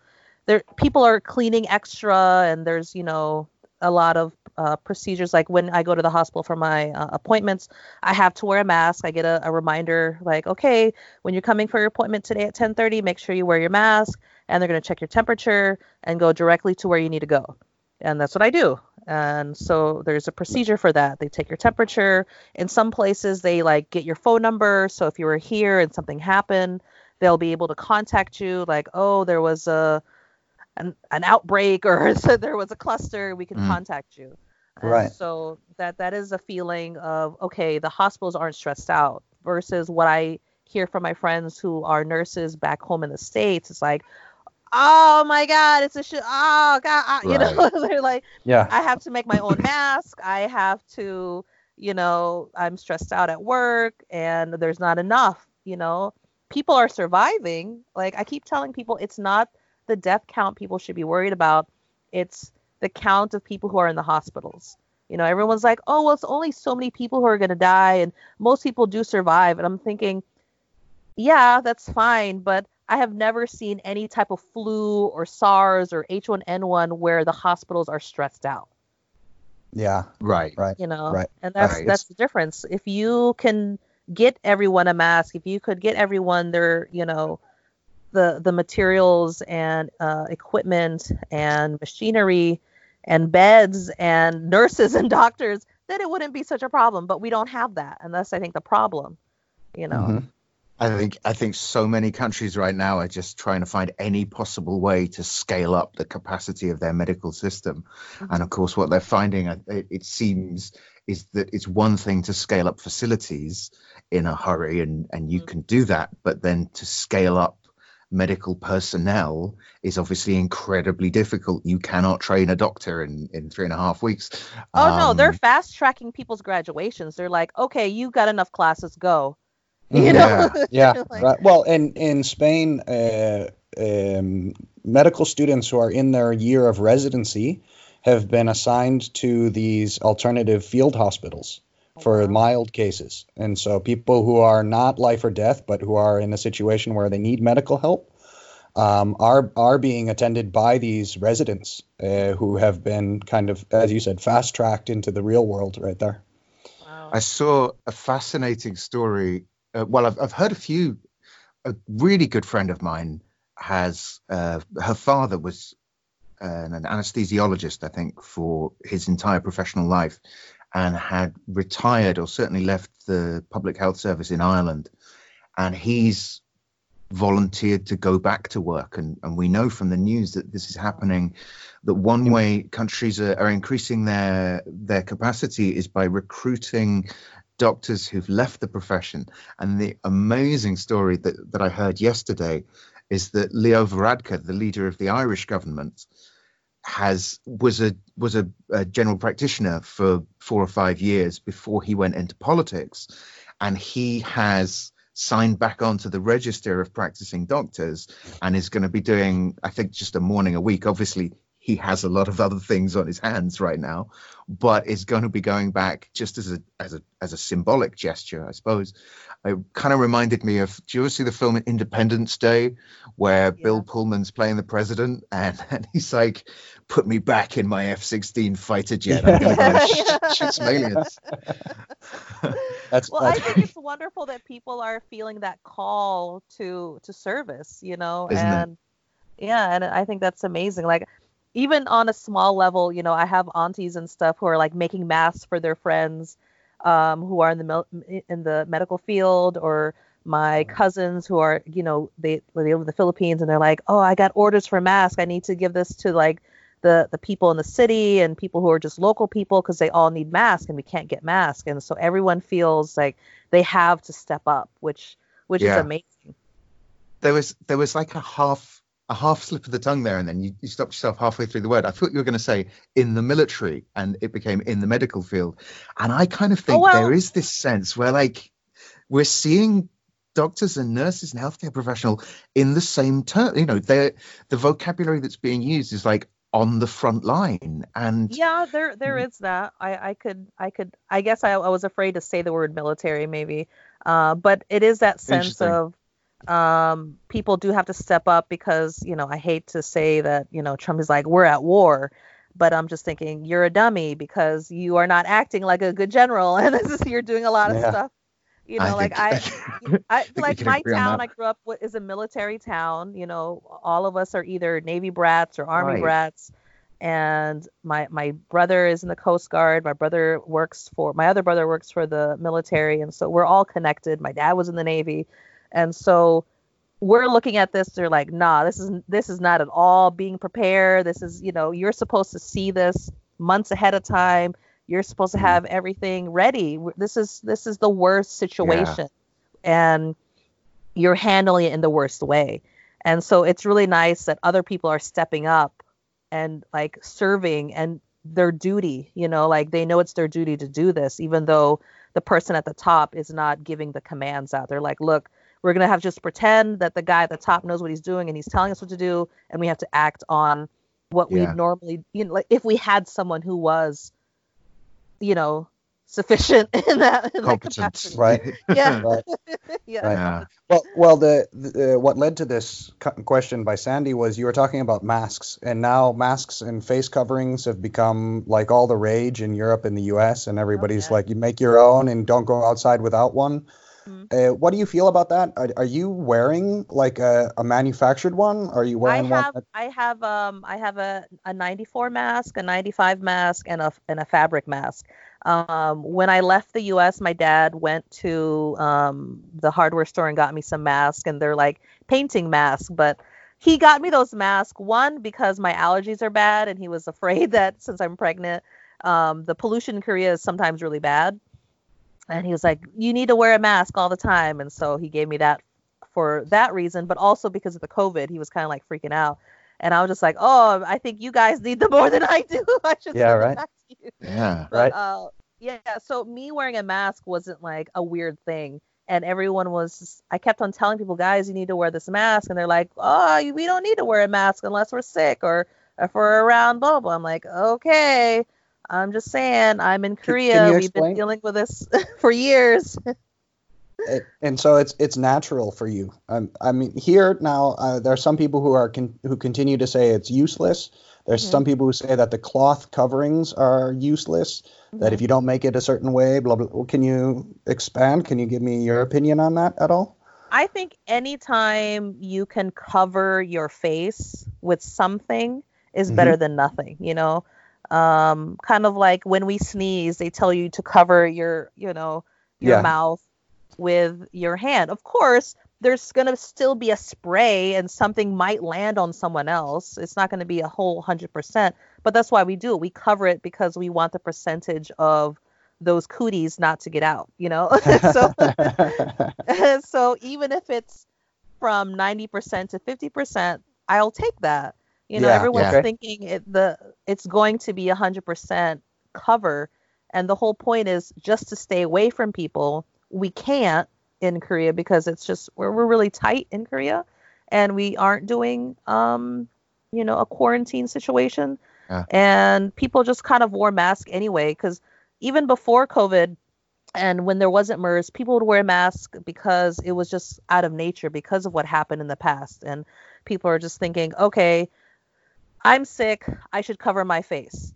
there people are cleaning extra and there's you know a lot of uh, procedures. Like when i go to the hospital for my uh, appointments i have to wear a mask. I get a, a reminder like okay when you're coming for your appointment today at 10:30 make sure you wear your mask and they're going to check your temperature and go directly to where you need to go. And that's what I do. And so there's a procedure for that. They take your temperature. In some places, they like get your phone number. So if you were here and something happened, they'll be able to contact you. Like, oh, there was a an, an outbreak or so there was a cluster. We can Mm. contact you. And Right. So that that is a feeling of okay, the hospitals aren't stressed out versus what I hear from my friends who are nurses back home in the states. It's like, oh my god, it's a shit. Oh god, ah," you know, they're like. Yeah. I have to make my own mask. I have to, you know, I'm stressed out at work and there's not enough, you know. People are surviving. Like I keep telling people it's not the death count people should be worried about. It's the count of people who are in the hospitals. You know, everyone's like, "Oh, well, it's only so many people who are going to die and most people do survive." And I'm thinking, "Yeah, that's fine, but I have never seen any type of flu or SARS or H1N1 where the hospitals are stressed out." Yeah. Right. Right. you know Right. and that's Right. that's the difference if you can get everyone a mask if you could get everyone their you know the the materials and uh, equipment and machinery and beds and nurses and doctors then it wouldn't be such a problem but we don't have that and that's i think the problem you know Mhm. I think I think so many countries right now are just trying to find any possible way to scale up the capacity of their medical system, and of course, what they're finding, it, it seems, is that it's one thing to scale up facilities in a hurry, and and you Mhm. can do that, but then to scale up medical personnel is obviously incredibly difficult. You cannot train a doctor in in three and a half weeks. oh no they're Um, fast tracking people's graduations they're like okay you got enough classes go. You know Yeah. Like- right. Well, in in Spain, uh, um, medical students who are in their year of residency have been assigned to these alternative field hospitals for Wow. mild cases, and so people who are not life or death, but who are in a situation where they need medical help. Um, are are being attended by these residents uh, who have been kind of, as you said, fast tracked into the real world right there. Wow. I saw a fascinating story. Uh, well, I've, I've heard a few. A really good friend of mine has, uh, her father was an, an anesthesiologist, I think, for his entire professional life and had retired or certainly left the public health service in Ireland. And he's volunteered to go back to work. And, and we know from the news that this is happening, that one way countries are, are increasing their, their capacity is by recruiting doctors who've left the profession. And the amazing story that, that I heard yesterday is that Leo Varadkar, the leader of the Irish government, has was a was a, a general practitioner for four or five years before he went into politics, and he has signed back onto the register of practicing doctors and is going to be doing I think just a morning a week. Obviously, he has a lot of other things on his hands right now, but is going to be going back just as a as a as a symbolic gesture, I suppose. It kind of reminded me of. Do you ever see the film Independence Day, where Bill Pullman's playing the president, and, and he's like, "Put me back in my F-16 fighter jet. I'm going to go and sh- shoot some aliens." That's, well i think it's wonderful that people are feeling that call to to service you know Isn't it? and yeah and i think that's amazing like even on a small level you know i have aunties and stuff who are like making masks for their friends um, who are in the mil- in the medical field or my cousins who are, you know, they they live in the Philippines and they're like, oh, I got orders for masks. I need to give this to like the the people in the city and people who are just local people because they all need masks and we can't get masks. And so everyone feels like they have to step up, which which Yeah. is amazing. there was there was like a half a half slip of the tongue there, and then you, you stopped yourself halfway through the word. I thought you were going to say in the military, and it became in the medical field. And I kind of think well- there is this sense where like we're seeing doctors and nurses and healthcare professional in the same term. You know, the vocabulary that's being used is like on the front line, and Yeah, there there Mm-hmm. that. I I could I could I guess I, I was afraid to say the word military maybe. Uh, but it is that sense of um people do have to step up because, you know, I hate to say that, you know, Trump is like we're at war, but I'm just thinking you're a dummy because you are not acting like a good general and this is you're doing a lot of Yeah. stuff. You know, I like think- I I we like my town. I grew up with is a military town. You know, all of us are either Navy brats or Army Right. brats. And my my brother is in the Coast Guard. My brother works for my other brother works for the military, and so we're all connected. My dad was in the Navy, and so we're looking at this. They're like, nah, this is this is not at all being prepared. This is you know you're supposed to see this months ahead of time. You're supposed to Mhm. have everything ready. This is this is the worst situation, and you're handling it in the worst way. And so it's really nice that other people are stepping up and like serving and their duty, you know, like they know it's their duty to do this, even though the person at the top is not giving the commands out. They're like, look, we're going to have to just pretend that the guy at the top knows what he's doing and he's telling us what to do. And we have to act on what Yeah. we normally, you know, like if we had someone who was, you know, sufficient in that, in that capacity. Right. Yeah. Right. yeah. Right. Yeah. Well, well, the, the uh, what led to this question by Sandy was you were talking about masks, and now masks and face coverings have become like all the rage in Europe and the U.S. And everybody's yeah. like, you make your own and don't go outside without one. Mhm. Uh, what do you feel about that? Are, are you wearing like a, a manufactured one? Are you I wearing one? have that- I have um I have a, a 94 mask, a 95 mask, and a and a fabric mask. Um, when I left the U.S., my dad went to um, the hardware store and got me some masks, and they're like painting masks, but he got me those masks one because my allergies are bad, and he was afraid that since I'm pregnant, um, the pollution in Korea is sometimes really bad, and he was like, "You need to wear a mask all the time," and so he gave me that for that reason, but also because of the COVID, he was kind of like freaking out. And I was just like, oh, I think you guys need them more than I do. I should Yeah, right. back to you. Yeah. But, Right. Uh, yeah. So me wearing a mask wasn't like a weird thing. And everyone was, I kept on telling people, guys, you need to wear this mask. And they're like, oh, we don't need to wear a mask unless we're sick or if we're around, blah, blah. I'm like, okay. I'm just saying, I'm in Korea. We've been dealing with this for years. it, and so it's it's natural for you. Um, I mean, here now uh, there are some people who are con- who continue to say it's useless. There's Mhm. some people who say that the cloth coverings are useless. That if you don't make it a certain way, blah blah. Well, Can you expand? Can you give me your opinion on that at all? I think anytime you can cover your face with something is better than nothing, you know? Um, kind of like when we sneeze, they tell you to cover your, you know, your Yeah. mouth with your hand. Of course, there's going to still be a spray and something might land on someone else. It's not going to be a whole 100%, but that's why we do it. We cover it because we want the percentage of those cooties not to get out, you know? so so even if it's from 90% to 50%, I'll take that. You know, Yeah, everyone's okay. thinking it, the it's going to be 100% cover and the whole point is just to stay away from people. We can't in Korea because it's just we're, we're really tight in Korea and we aren't doing um you know a quarantine situation Yeah. and people just kind of wore masks anyway cuz even before covid and when there wasn't MERS, people would wear masks because it was just out of nature because of what happened in the past. And people are just thinking, okay, I'm sick. I should cover my face.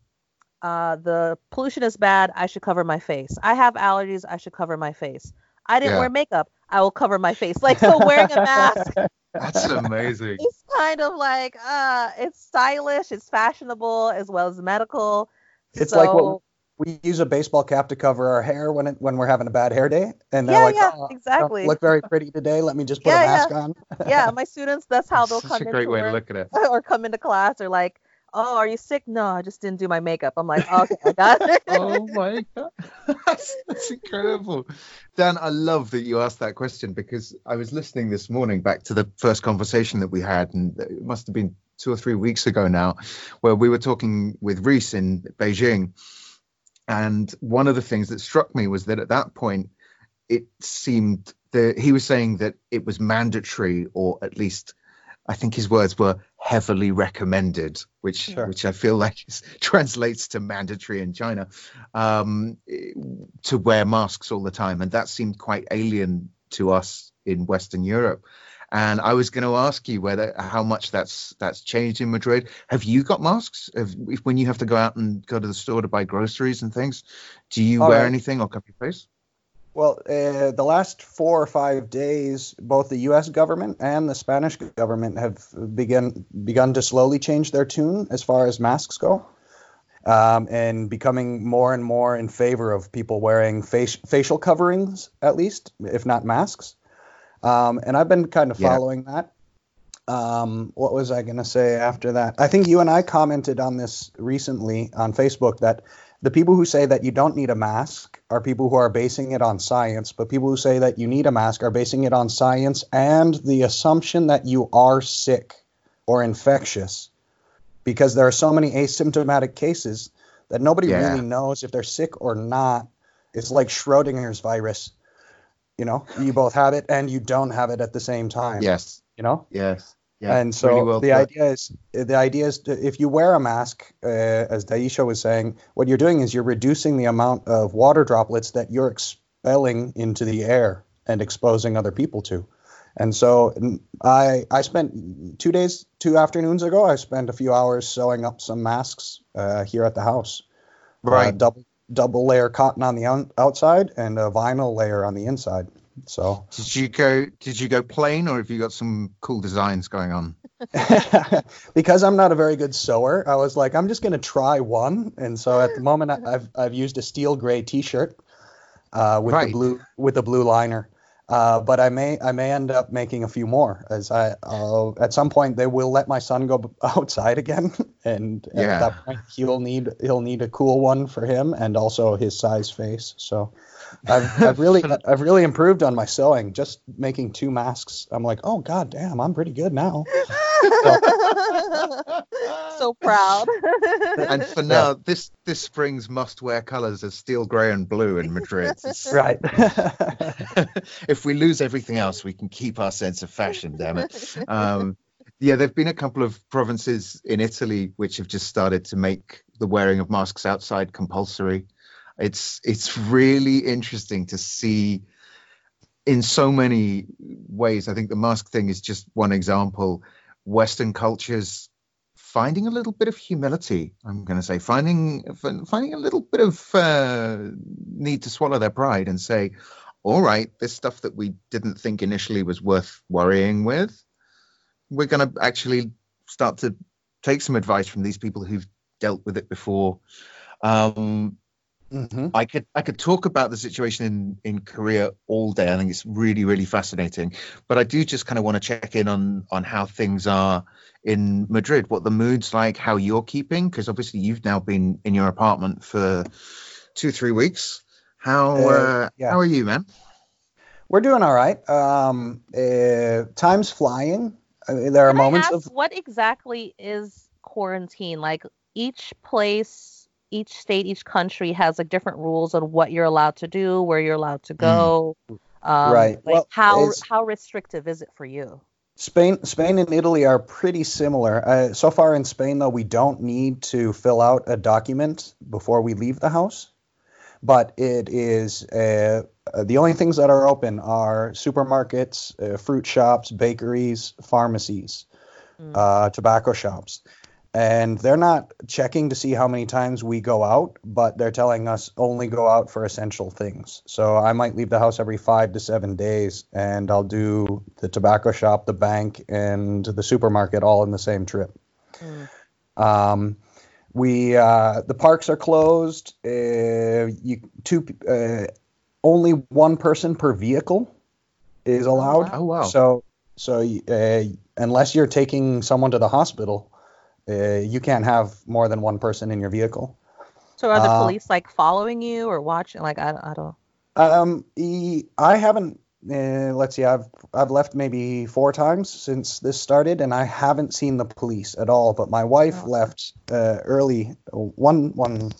Uh, the pollution is bad. I should cover my face. I have allergies. I should cover my face. I didn't Yeah. wear makeup. I will cover my face. Like, so wearing a mask That's amazing. It's kind of like, uh, it's stylish, it's fashionable, as well as medical. It's so, like what we use a baseball cap to cover our hair when it when we're having a bad hair day, and they're Yeah, like, yeah, "Oh, I don't exactly. look very pretty today. Let me just put Yeah, a yeah. mask on." yeah, my students, that's how they'll Such come a great into way to look at it. or come into class or like, oh, are you sick? No, I just didn't do my makeup. I'm like, okay, I got it. oh my god, that's, that's incredible, Dan. I love that you asked that question because I was listening this morning back to the first conversation that we had, and it must have been two or three weeks ago now, where we were talking with Reese in Beijing, and one of the things that struck me was that at that point, it seemed that he was saying that it was mandatory, or at least. I think his words were heavily recommended, which Sure. which I feel like is, translates to mandatory in China, um, to wear masks all the time, and that seemed quite alien to us in Western Europe. And I was going to ask you whether how much that's that's changed in Madrid. Have you got masks? Have, if, when you have to go out and go to the store to buy groceries and things, do you All wear right. anything or cover your face? Well, uh, the last four or five days, both the U.S. government and the Spanish government have begun begun to slowly change their tune as far as masks go, um, and becoming more and more in favor of people wearing face, facial coverings, at least, if not masks. Um, and I've been kind of Yeah. following that. Um, what was I going to say after that? I think you and I commented on this recently on Facebook that the people who say that you don't need a mask are people who are basing it on science, but people who say that you need a mask are basing it on science and the assumption that you are sick or infectious because there are so many asymptomatic cases that nobody Yeah. really knows if they're sick or not. It's like Schrodinger's virus. You know, you both have it and you don't have it at the same time. Yes, You know? yes, yeah. and so really well the put. idea is the idea is to, if you wear a mask, uh, as Daisha was saying, what you're doing is you're reducing the amount of water droplets that you're expelling into the air and exposing other people to. And so I I spent two days, two afternoons ago, I spent a few hours sewing up some masks uh, here at the house. Uh, right. double double layer cotton on the out- outside and a vinyl layer on the inside. So Did you go? Did you go plain, or have you got some cool designs going on? because I'm not a very good sewer, I was like, I'm just gonna try one, and so at the moment I- I've I've used a steel gray T-shirt uh, with Right. the blue with the blue liner, uh, but I may I may end up making a few more as I uh, at some point they will let my son go outside again, and Yeah. at that point he'll need he'll need a cool one for him and also his size face. So. I've, I've really I've really improved on my sewing. Just making two masks, I'm like, oh god damn, I'm pretty good now. so proud. And for now, this this spring's must-wear colours are steel grey and blue in Madrid. Right. if we lose everything else, we can keep our sense of fashion. Damn it. Um, yeah, there've been a couple of provinces in Italy which have just started to make the wearing of masks outside compulsory. It's it's really interesting to see in so many ways. I think the mask thing is just one example. Western cultures finding a little bit of humility. I'm going to say finding finding a little bit of uh, need to swallow their pride and say, all right, this stuff that we didn't think initially was worth worrying with, we're going to actually start to take some advice from these people who've dealt with it before. Um, hmm I could I could talk about the situation in in Korea all day. I think it's really really fascinating. But I do just kind of want to check in on on how things are in Madrid, what the mood's like, how you're keeping, because obviously you've now been in your apartment for two three weeks. How Uh, uh, yeah. how are you, man? We're doing all right. Um, uh, time's flying. I mean, there are Can I moments ask, of what exactly is quarantine? Like each place, each state, each country has like different rules on what you're allowed to do, where you're allowed to go. Um, Mm. Right. Like Well, how how restrictive is it for you? Spain. Spain and Italy are pretty similar. Uh, so far in Spain, though, we don't need to fill out a document before we leave the house. But it is uh, uh, the only things that are open are supermarkets, uh, fruit shops, bakeries, pharmacies. Mm. uh, tobacco shops. And they're not checking to see how many times we go out, but they're telling us only go out for essential things. So I might leave the house every five to seven days, and I'll do the tobacco shop, the bank, and the supermarket all in the same trip. Mm. Um, We uh, the parks are closed. Uh, you two uh, only one person per vehicle is allowed. Oh wow. So so uh, unless you're taking someone to the hospital, uh, you can't have more than one person in your vehicle. So are the Uh, police like following you or watching? Like I, I don't. Um, I haven't. Uh, let's see. I've I've left maybe four times since this started, and I haven't seen the police at all. But my wife Oh. left uh, early. One one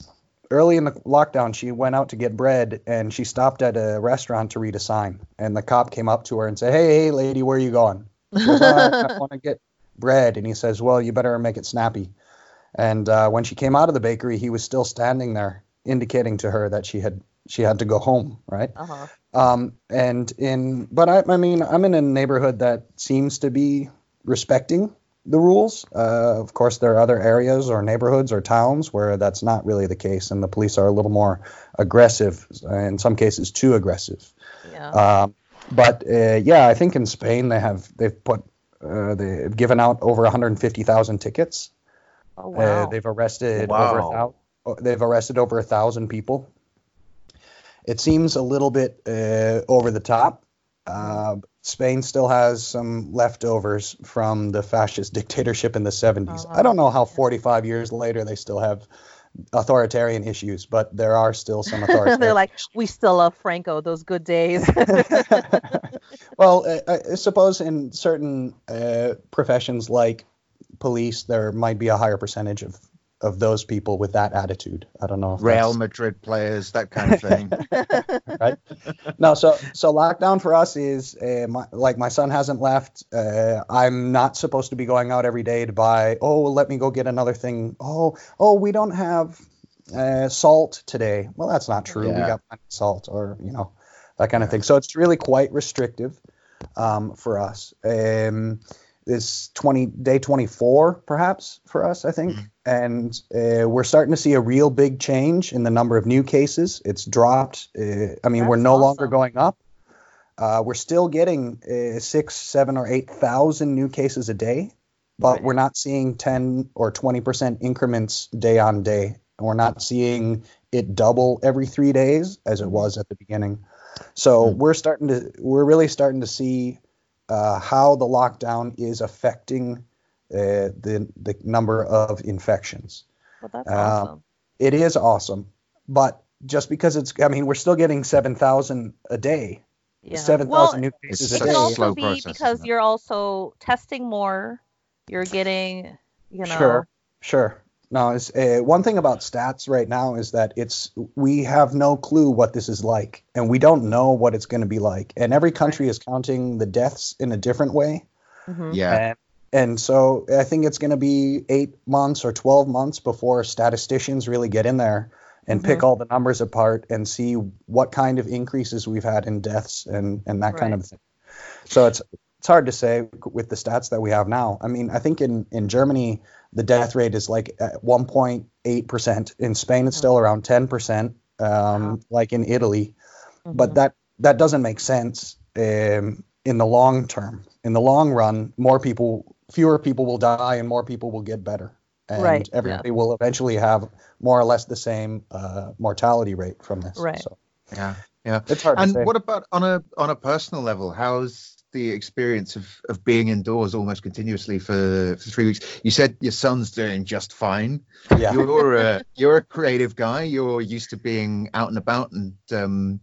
early in the lockdown, she went out to get bread, and she stopped at a restaurant to read a sign. And the cop came up to her and said, "Hey, hey, lady, where are you going?" Goes, "Oh, I, want to get bread, and he says, "Well, you better make it snappy." And uh, when she came out of the bakery, he was still standing there, indicating to her that she had she had to go home. Right. Uh-huh. Um, and in, but I, I mean, I'm in a neighborhood that seems to be respecting the rules. Uh, of course, there are other areas or neighborhoods or towns where that's not really the case, and the police are a little more aggressive, in some cases, too aggressive. Yeah. Um, but uh, yeah, I think in Spain they have they've put uh, they've given out over 150,000 tickets. oh Uh, wow. they've arrested Wow. over a thou- they've arrested over a thousand people. It seems a little bit uh, over the top. Uh, Spain still has some leftovers from the fascist dictatorship in the 70s. Uh-huh. I don't know how 45 years later they still have authoritarian issues, but there are still some authoritarian. They're like, we still love Franco. Those good days. well, I, I suppose in certain uh, professions like police, there might be a higher percentage of, of those people with that attitude. I don't know. Real that's- Madrid players, that kind of thing. right? No, so so lockdown for us is uh, my, like my son hasn't left. Uh, I'm not supposed to be going out every day to buy. Oh, let me go get another thing. Oh, oh, we don't have uh, salt today. Well, that's not true. We got salt, or you know, that kind of thing. So it's really quite restrictive um, for us. Um, this 20 day 24 perhaps for us i think and uh, we're starting to see a real big change in the number of new cases. It's dropped uh, i mean we're That's no longer going up. Uh, we're still getting uh, six seven or eight thousand new cases a day but Right. we're not seeing 10 or 20 percent increments day on day. And we're not seeing it double every three days as it was at the beginning. So Hmm. we're starting to we're really starting to see uh, how the lockdown is affecting uh, the the number of infections. well, that's Um, awesome. It is awesome, but just because it's, I mean, we're still getting seven thousand a day, Yeah. seven well, new cases it a such can a also slow be process, because isn't you're also testing more. You're getting, you know. Sure, sure. No, it's, uh, one thing about stats right now is that it's we have no clue what this is like, and we don't know what it's going to be like. And every country is counting the deaths in a different way. Mhm. Yeah. And, and so I think it's going to be eight months or 12 months before statisticians really get in there and pick all the numbers apart and see what kind of increases we've had in deaths and, and that kind of thing. So it's it's hard to say with the stats that we have now. I mean, I think in, in Germany, the death rate is like at 1.8%. In Spain, it's still around 10%, um, Wow. like in Italy Mhm. but that that doesn't make sense um, in the long term. In the long run, more people, fewer people will die, and more people will get better, and Right, yeah. everybody will eventually have more or less the same uh, mortality rate from this. Right. So Yeah. Yeah. it's hard to And say. what about on a on a personal level? How's the experience of, of being indoors almost continuously for, for three weeks? You said your son's doing just fine. yeah. You're a you're a creative guy. You're used to being out and about and um,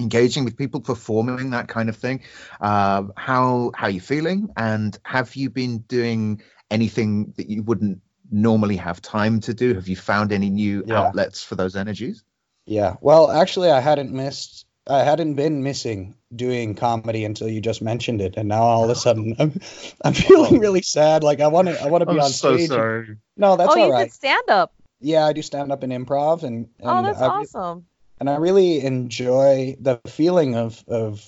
engaging with people, performing that kind of thing. Uh, how how are you feeling? And have you been doing anything that you wouldn't normally have time to do? Have you found any new Yeah. outlets for those energies? Yeah. Well, actually, I hadn't missed. I hadn't been missing doing comedy until you just mentioned it, and now all of a sudden I'm, I'm feeling really sad. Like I want to, I want to be on stage. sorry. No, that's oh, all you right. did stand up. Yeah, I do stand up and improv, and, and Oh, that's I re- awesome. And I really enjoy the feeling of of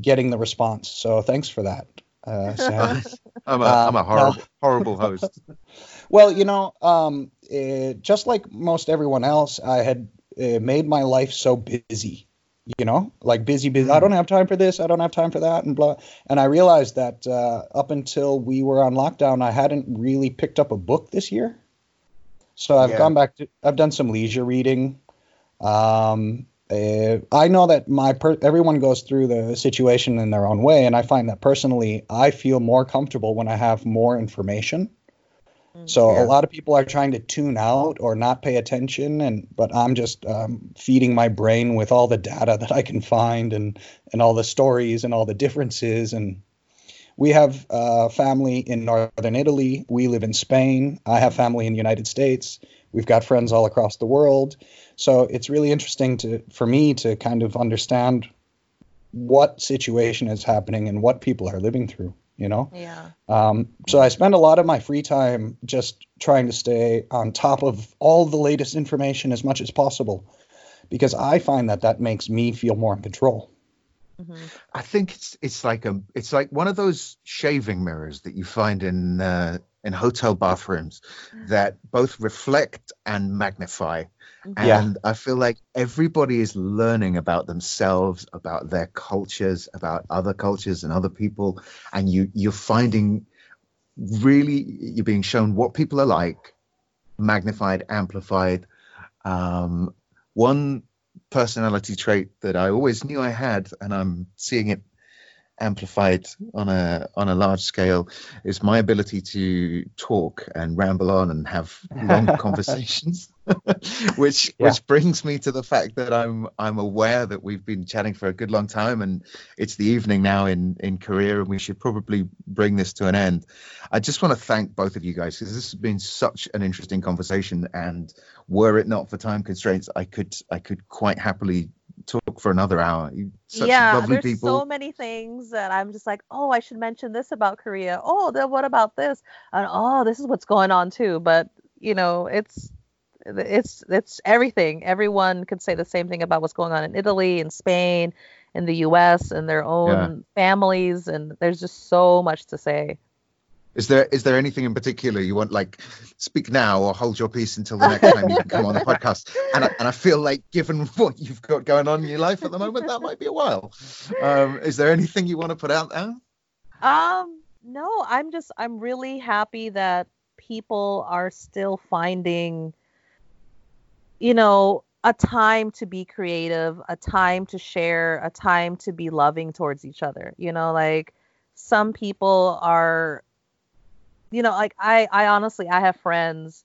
getting the response. So thanks for that, uh, Sam. I'm a Uh, am a no. horrible horrible host. well, you know, um, uh, just like most everyone else, I had uh, made my life so busy. You know, like busy, busy. I don't have time for this. I don't have time for that, and blah. And I realized that uh, up until we were on lockdown, I hadn't really picked up a book this year. So I've Yeah. gone back to I've done some leisure reading. Um, uh, I know that my per- everyone goes through the situation in their own way, and I find that personally, I feel more comfortable when I have more information. Mm. So Yeah. a lot of people are trying to tune out or not pay attention, and but I'm just um, feeding my brain with all the data that I can find and and all the stories and all the differences. And we have uh, family in northern Italy. We live in Spain. I have family in the United States. We've got friends all across the world. So it's really interesting to for me to kind of understand what situation is happening and what people are living through. You know. Yeah. Um, so I spend a lot of my free time just trying to stay on top of all the latest information as much as possible, because I find that that makes me feel more in control. hmm I think it's it's like a it's like one of those shaving mirrors that you find in uh, in hotel bathrooms that both reflect and magnify. Yeah. And I feel like everybody is learning about themselves, about their cultures, about other cultures and other people, and you you're finding really you're being shown what people are like, magnified, amplified. Um, one personality trait that I always knew I had, and I'm seeing it amplified on a on a large scale, is my ability to talk and ramble on and have long conversations. which Yeah. which brings me to the fact that I'm I'm aware that we've been chatting for a good long time and it's the evening now in in Korea and we should probably bring this to an end. I just want to thank both of you guys because this has been such an interesting conversation and were it not for time constraints I could I could quite happily talk for another hour. Such yeah, lovely there's people. so many things that I'm just like, oh, I should mention this about Korea. Oh, then what about this? And oh, this is what's going on too. But you know, it's it's it's everything. Everyone could say the same thing about what's going on in Italy and Spain in the U.S. and their own families, and there's just so much to say. Is there is there anything in particular you want like speak now or hold your peace until the next time you can come on the podcast? And I, and I feel like given what you've got going on in your life at the moment, that might be a while. Um, is there anything you want to put out there? Um, no, I'm just I'm really happy that people are still finding you know, a time to be creative, a time to share, a time to be loving towards each other. You know, like some people are you know, like I I honestly I have friends,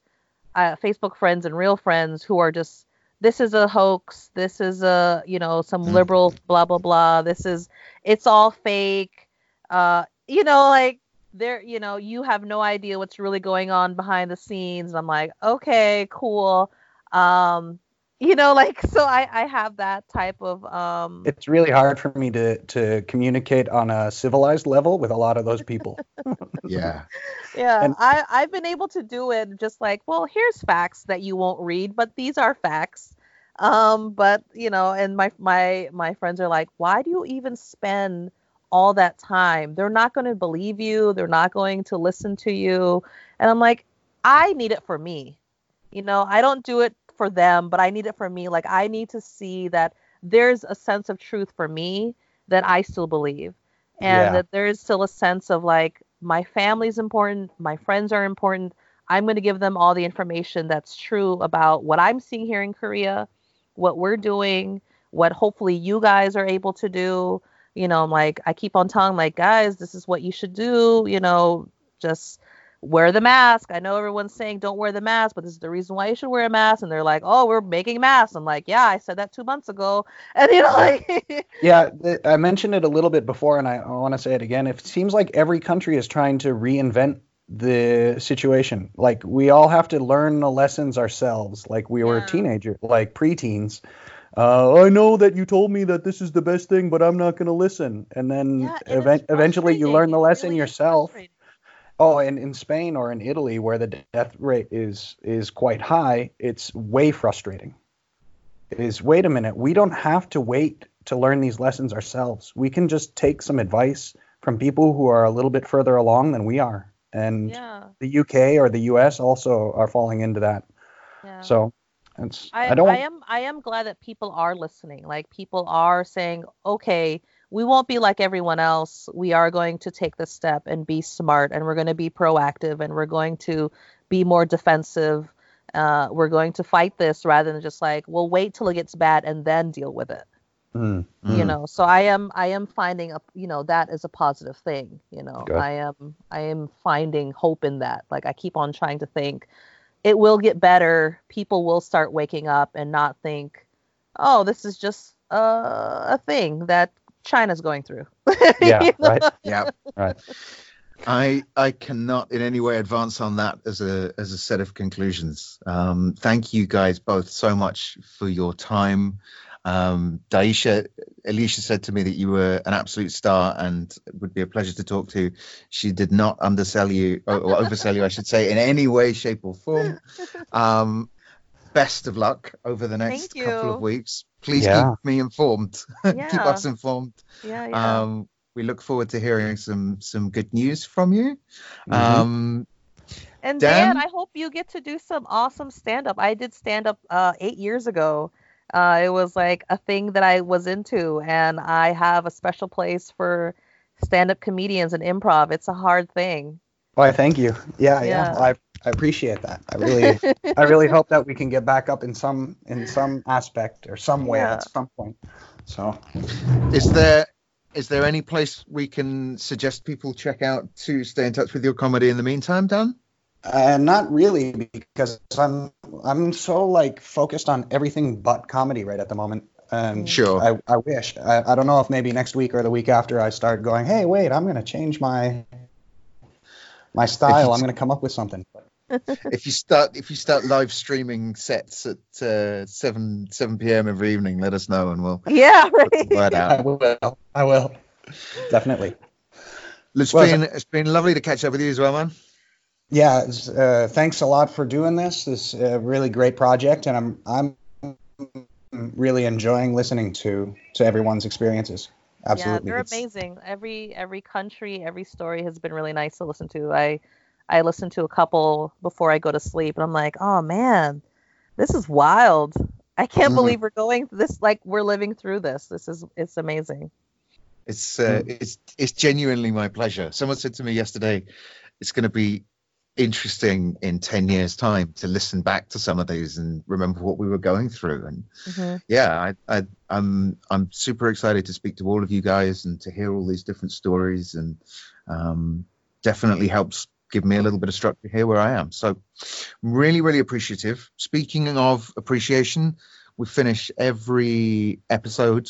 uh, Facebook friends and real friends who are just this is a hoax, this is a, you know, some Mm. liberal blah blah blah. This is it's all fake. Uh, you know, like there, you know, you have no idea what's really going on behind the scenes. And I'm like, okay, cool. Um, you know, like so I I have that type of um It's really hard for me to to communicate on a civilized level with a lot of those people. Yeah. yeah and- i i've been able to do it just like well here's facts that you won't read but these are facts. Um but you know and my my my friends are like why do you even spend all that time? They're not going to believe you. They're not going to listen to you. And i'm like i need it for me. You know i don't do it for them but i need it for me. Like i need to see that there's a sense of truth for me that i still believe. And Yeah. that there is still a sense of like my family's important my friends are important. I'm going to give them all the information that's true about what i'm seeing here in korea what we're doing what hopefully you guys are able to do. You know I'm like i keep on telling like guys this is what you should do you know just wear the mask i know everyone's saying don't wear the mask but this is the reason why you should wear a mask and they're like oh we're making masks i'm like yeah i said that two months ago and you know like Yeah, th- I mentioned it a little bit before, and I, I want to say it again. It seems like every country is trying to reinvent the situation. Like we all have to learn the lessons ourselves. Like we were Yeah. teenagers, like preteens. Uh, I know that you told me that this is the best thing, but I'm not going to listen. And then Yeah, eventually you learn the. It lesson really yourself. Oh, and in Spain or in Italy, where the death rate is is quite high, it's way frustrating. Is wait a minute, we don't have to wait to learn these lessons ourselves. We can just take some advice from people who are a little bit further along than we are. And yeah the UK or the US also are falling into that. yeah So it's I, I, don't I am I am glad that people are listening. Like people are saying, okay, we won't be like everyone else. We are going to take this step and be smart, and we're going to be proactive, and we're going to be more defensive Uh, we're going to fight this rather than just like, well, wait till it gets bad and then deal with it. Mm. You Mm. know, so I am I am finding a you know that is a positive thing. You know, Good. I am I am finding hope in that. Like I keep on trying to think, it will get better. People will start waking up and not think, oh, this is just uh, a thing that China's going through. Yeah, You know? right. Yeah. Right. I I cannot in any way advance on that as a as a set of conclusions. Um, thank you guys both so much for your time. Um, Daisha, Alicia said to me that you were an absolute star and would be a pleasure to talk to. She did not undersell you or, or oversell you, I should say, in any way, shape, or form. Um, best of luck over the next couple of weeks. Please Yeah. keep me informed. keep us informed. Yeah, yeah. Um, we look forward to hearing some some good news from you. Mhm. Um, And Dan? Dan, I hope you get to do some awesome stand up. I did stand up uh, eight years ago. Uh, it was like a thing that I was into, and I have a special place for stand up comedians and improv. It's a hard thing. Why, thank you. Yeah, yeah. Yeah. I, I appreciate that. I really I really hope that we can get back up in some in some aspect or some way Yeah. at some point. So is there is there any place we can suggest people check out to stay in touch with your comedy in the meantime, Dan? Uh, not really, because I'm I'm so like focused on everything but comedy right at the moment. And Sure. I, I wish. I, I don't know if maybe next week or the week after I start going, hey, wait, I'm gonna change my my style. I'm gonna come up with something. If you start if you start live streaming sets at uh, seven seven p.m. every evening, let us know and we'll yeah, put the right. word I will. I will. Definitely. It's Well, been it's been lovely to catch up with you as well, man. Yeah. Uh, thanks a lot for doing this. This is a really great project, and I'm I'm really enjoying listening to to everyone's experiences. Absolutely. Yeah, they're It's- amazing. Every every country, every story has been really nice to listen to. I I listen to a couple before I go to sleep, and I'm like, oh man, this is wild. I can't Mhm. believe we're going this. Like we're living through this. This is it's amazing. It's uh, it's it's genuinely my pleasure. Someone said to me yesterday, it's going to be interesting in ten years' time to listen back to some of these and remember what we were going through. And Mhm. yeah, I, I I'm I'm super excited to speak to all of you guys and to hear all these different stories and um, definitely helps give me a little mm. bit of structure here where I am. So really, really appreciative. Speaking of appreciation, we finish every episode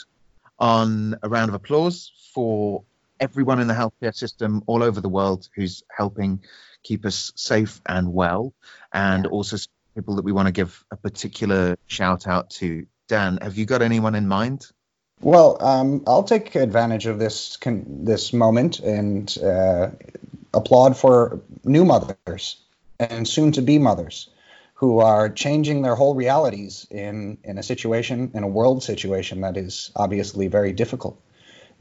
on a round of applause for everyone in the healthcare system all over the world who's helping keep us safe and well, and Yeah. also people that we want to give a particular shout out to. Dan, have you got anyone in mind? Well, um, I'll take advantage of this con- this moment and uh, applaud for new mothers and soon to be mothers who are changing their whole realities in in a situation in a world situation that is obviously very difficult.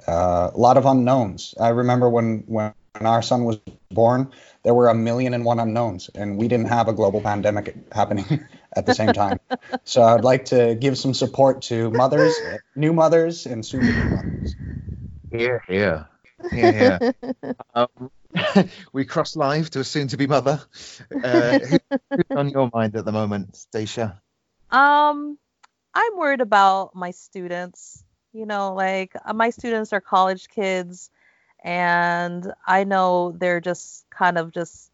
Uh, a lot of unknowns. I remember when when our son was born, there were a million and one unknowns, and we didn't have a global pandemic happening at the same time. so I'd like to give some support to mothers, new mothers, and soon to be mothers. Here, yeah, here, here. um, we cross live to a soon-to-be mother. Uh, who, who's on your mind at the moment, Stacia? Um, I'm worried about my students. You know, like uh, my students are college kids, and I know they're just kind of just,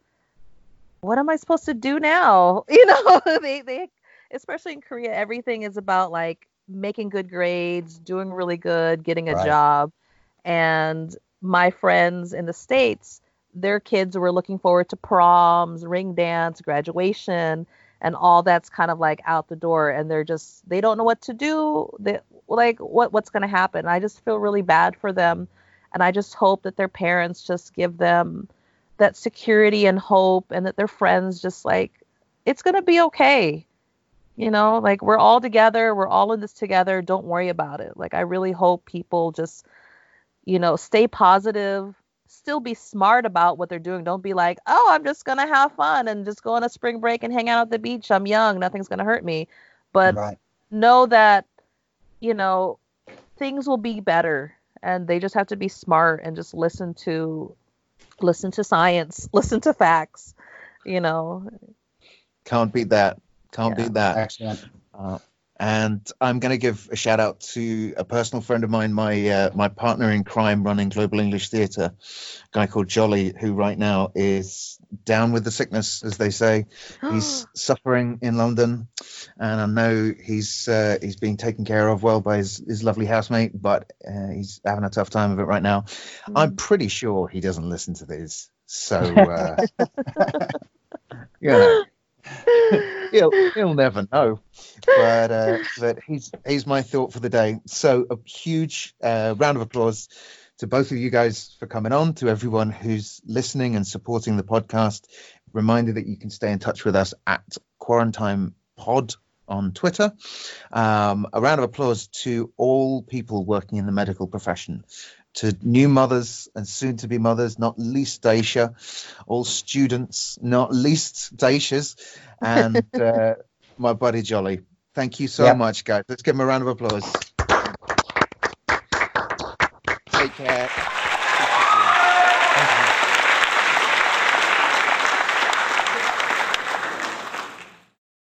what am I supposed to do now? You know, they they especially in Korea, everything is about like making good grades, doing really good, getting a Right. job. And my friends in the States, their kids were looking forward to proms, ring dance, graduation, and all that's kind of like out the door and they're just they don't know what to do. They like what what's going to happen. I just feel really bad for them and I just hope that their parents just give them that security and hope and that their friends just like it's going to be okay. You know, like we're all together, we're all in this together. Don't worry about it. Like I really hope people just you know, stay positive, still be smart about what they're doing. Don't be like, "Oh, I'm just going to have fun and just go on a spring break and hang out at the beach. I'm young, nothing's going to hurt me." But right. know that you know things will be better and they just have to be smart and just listen to listen to science listen to facts you know Can't beat that. Can't Yeah. beat that. Excellent. Uh, and I'm going to give a shout out to a personal friend of mine, my uh, my partner in crime running Global English Theatre, a guy called Jolly, who right now is down with the sickness, as they say. He's suffering in London, and I know he's uh, he's being taken care of well by his, his lovely housemate, but uh, he's having a tough time of it right now. I'm pretty sure he doesn't listen to this, so uh, you know he'll he'll never know. But uh, but he's he's my thought for the day. So a huge uh, round of applause to both of you guys for coming on. To everyone who's listening and supporting the podcast. Reminder that you can stay in touch with us at Quarantine Pod on Twitter. Um, a round of applause to all people working in the medical profession. To new mothers and soon to be mothers, not least Daisha, all students, not least Daisha's, and uh, my buddy Jolly. Thank you so Yeah. much, guys. Let's give him a round of applause. Take care.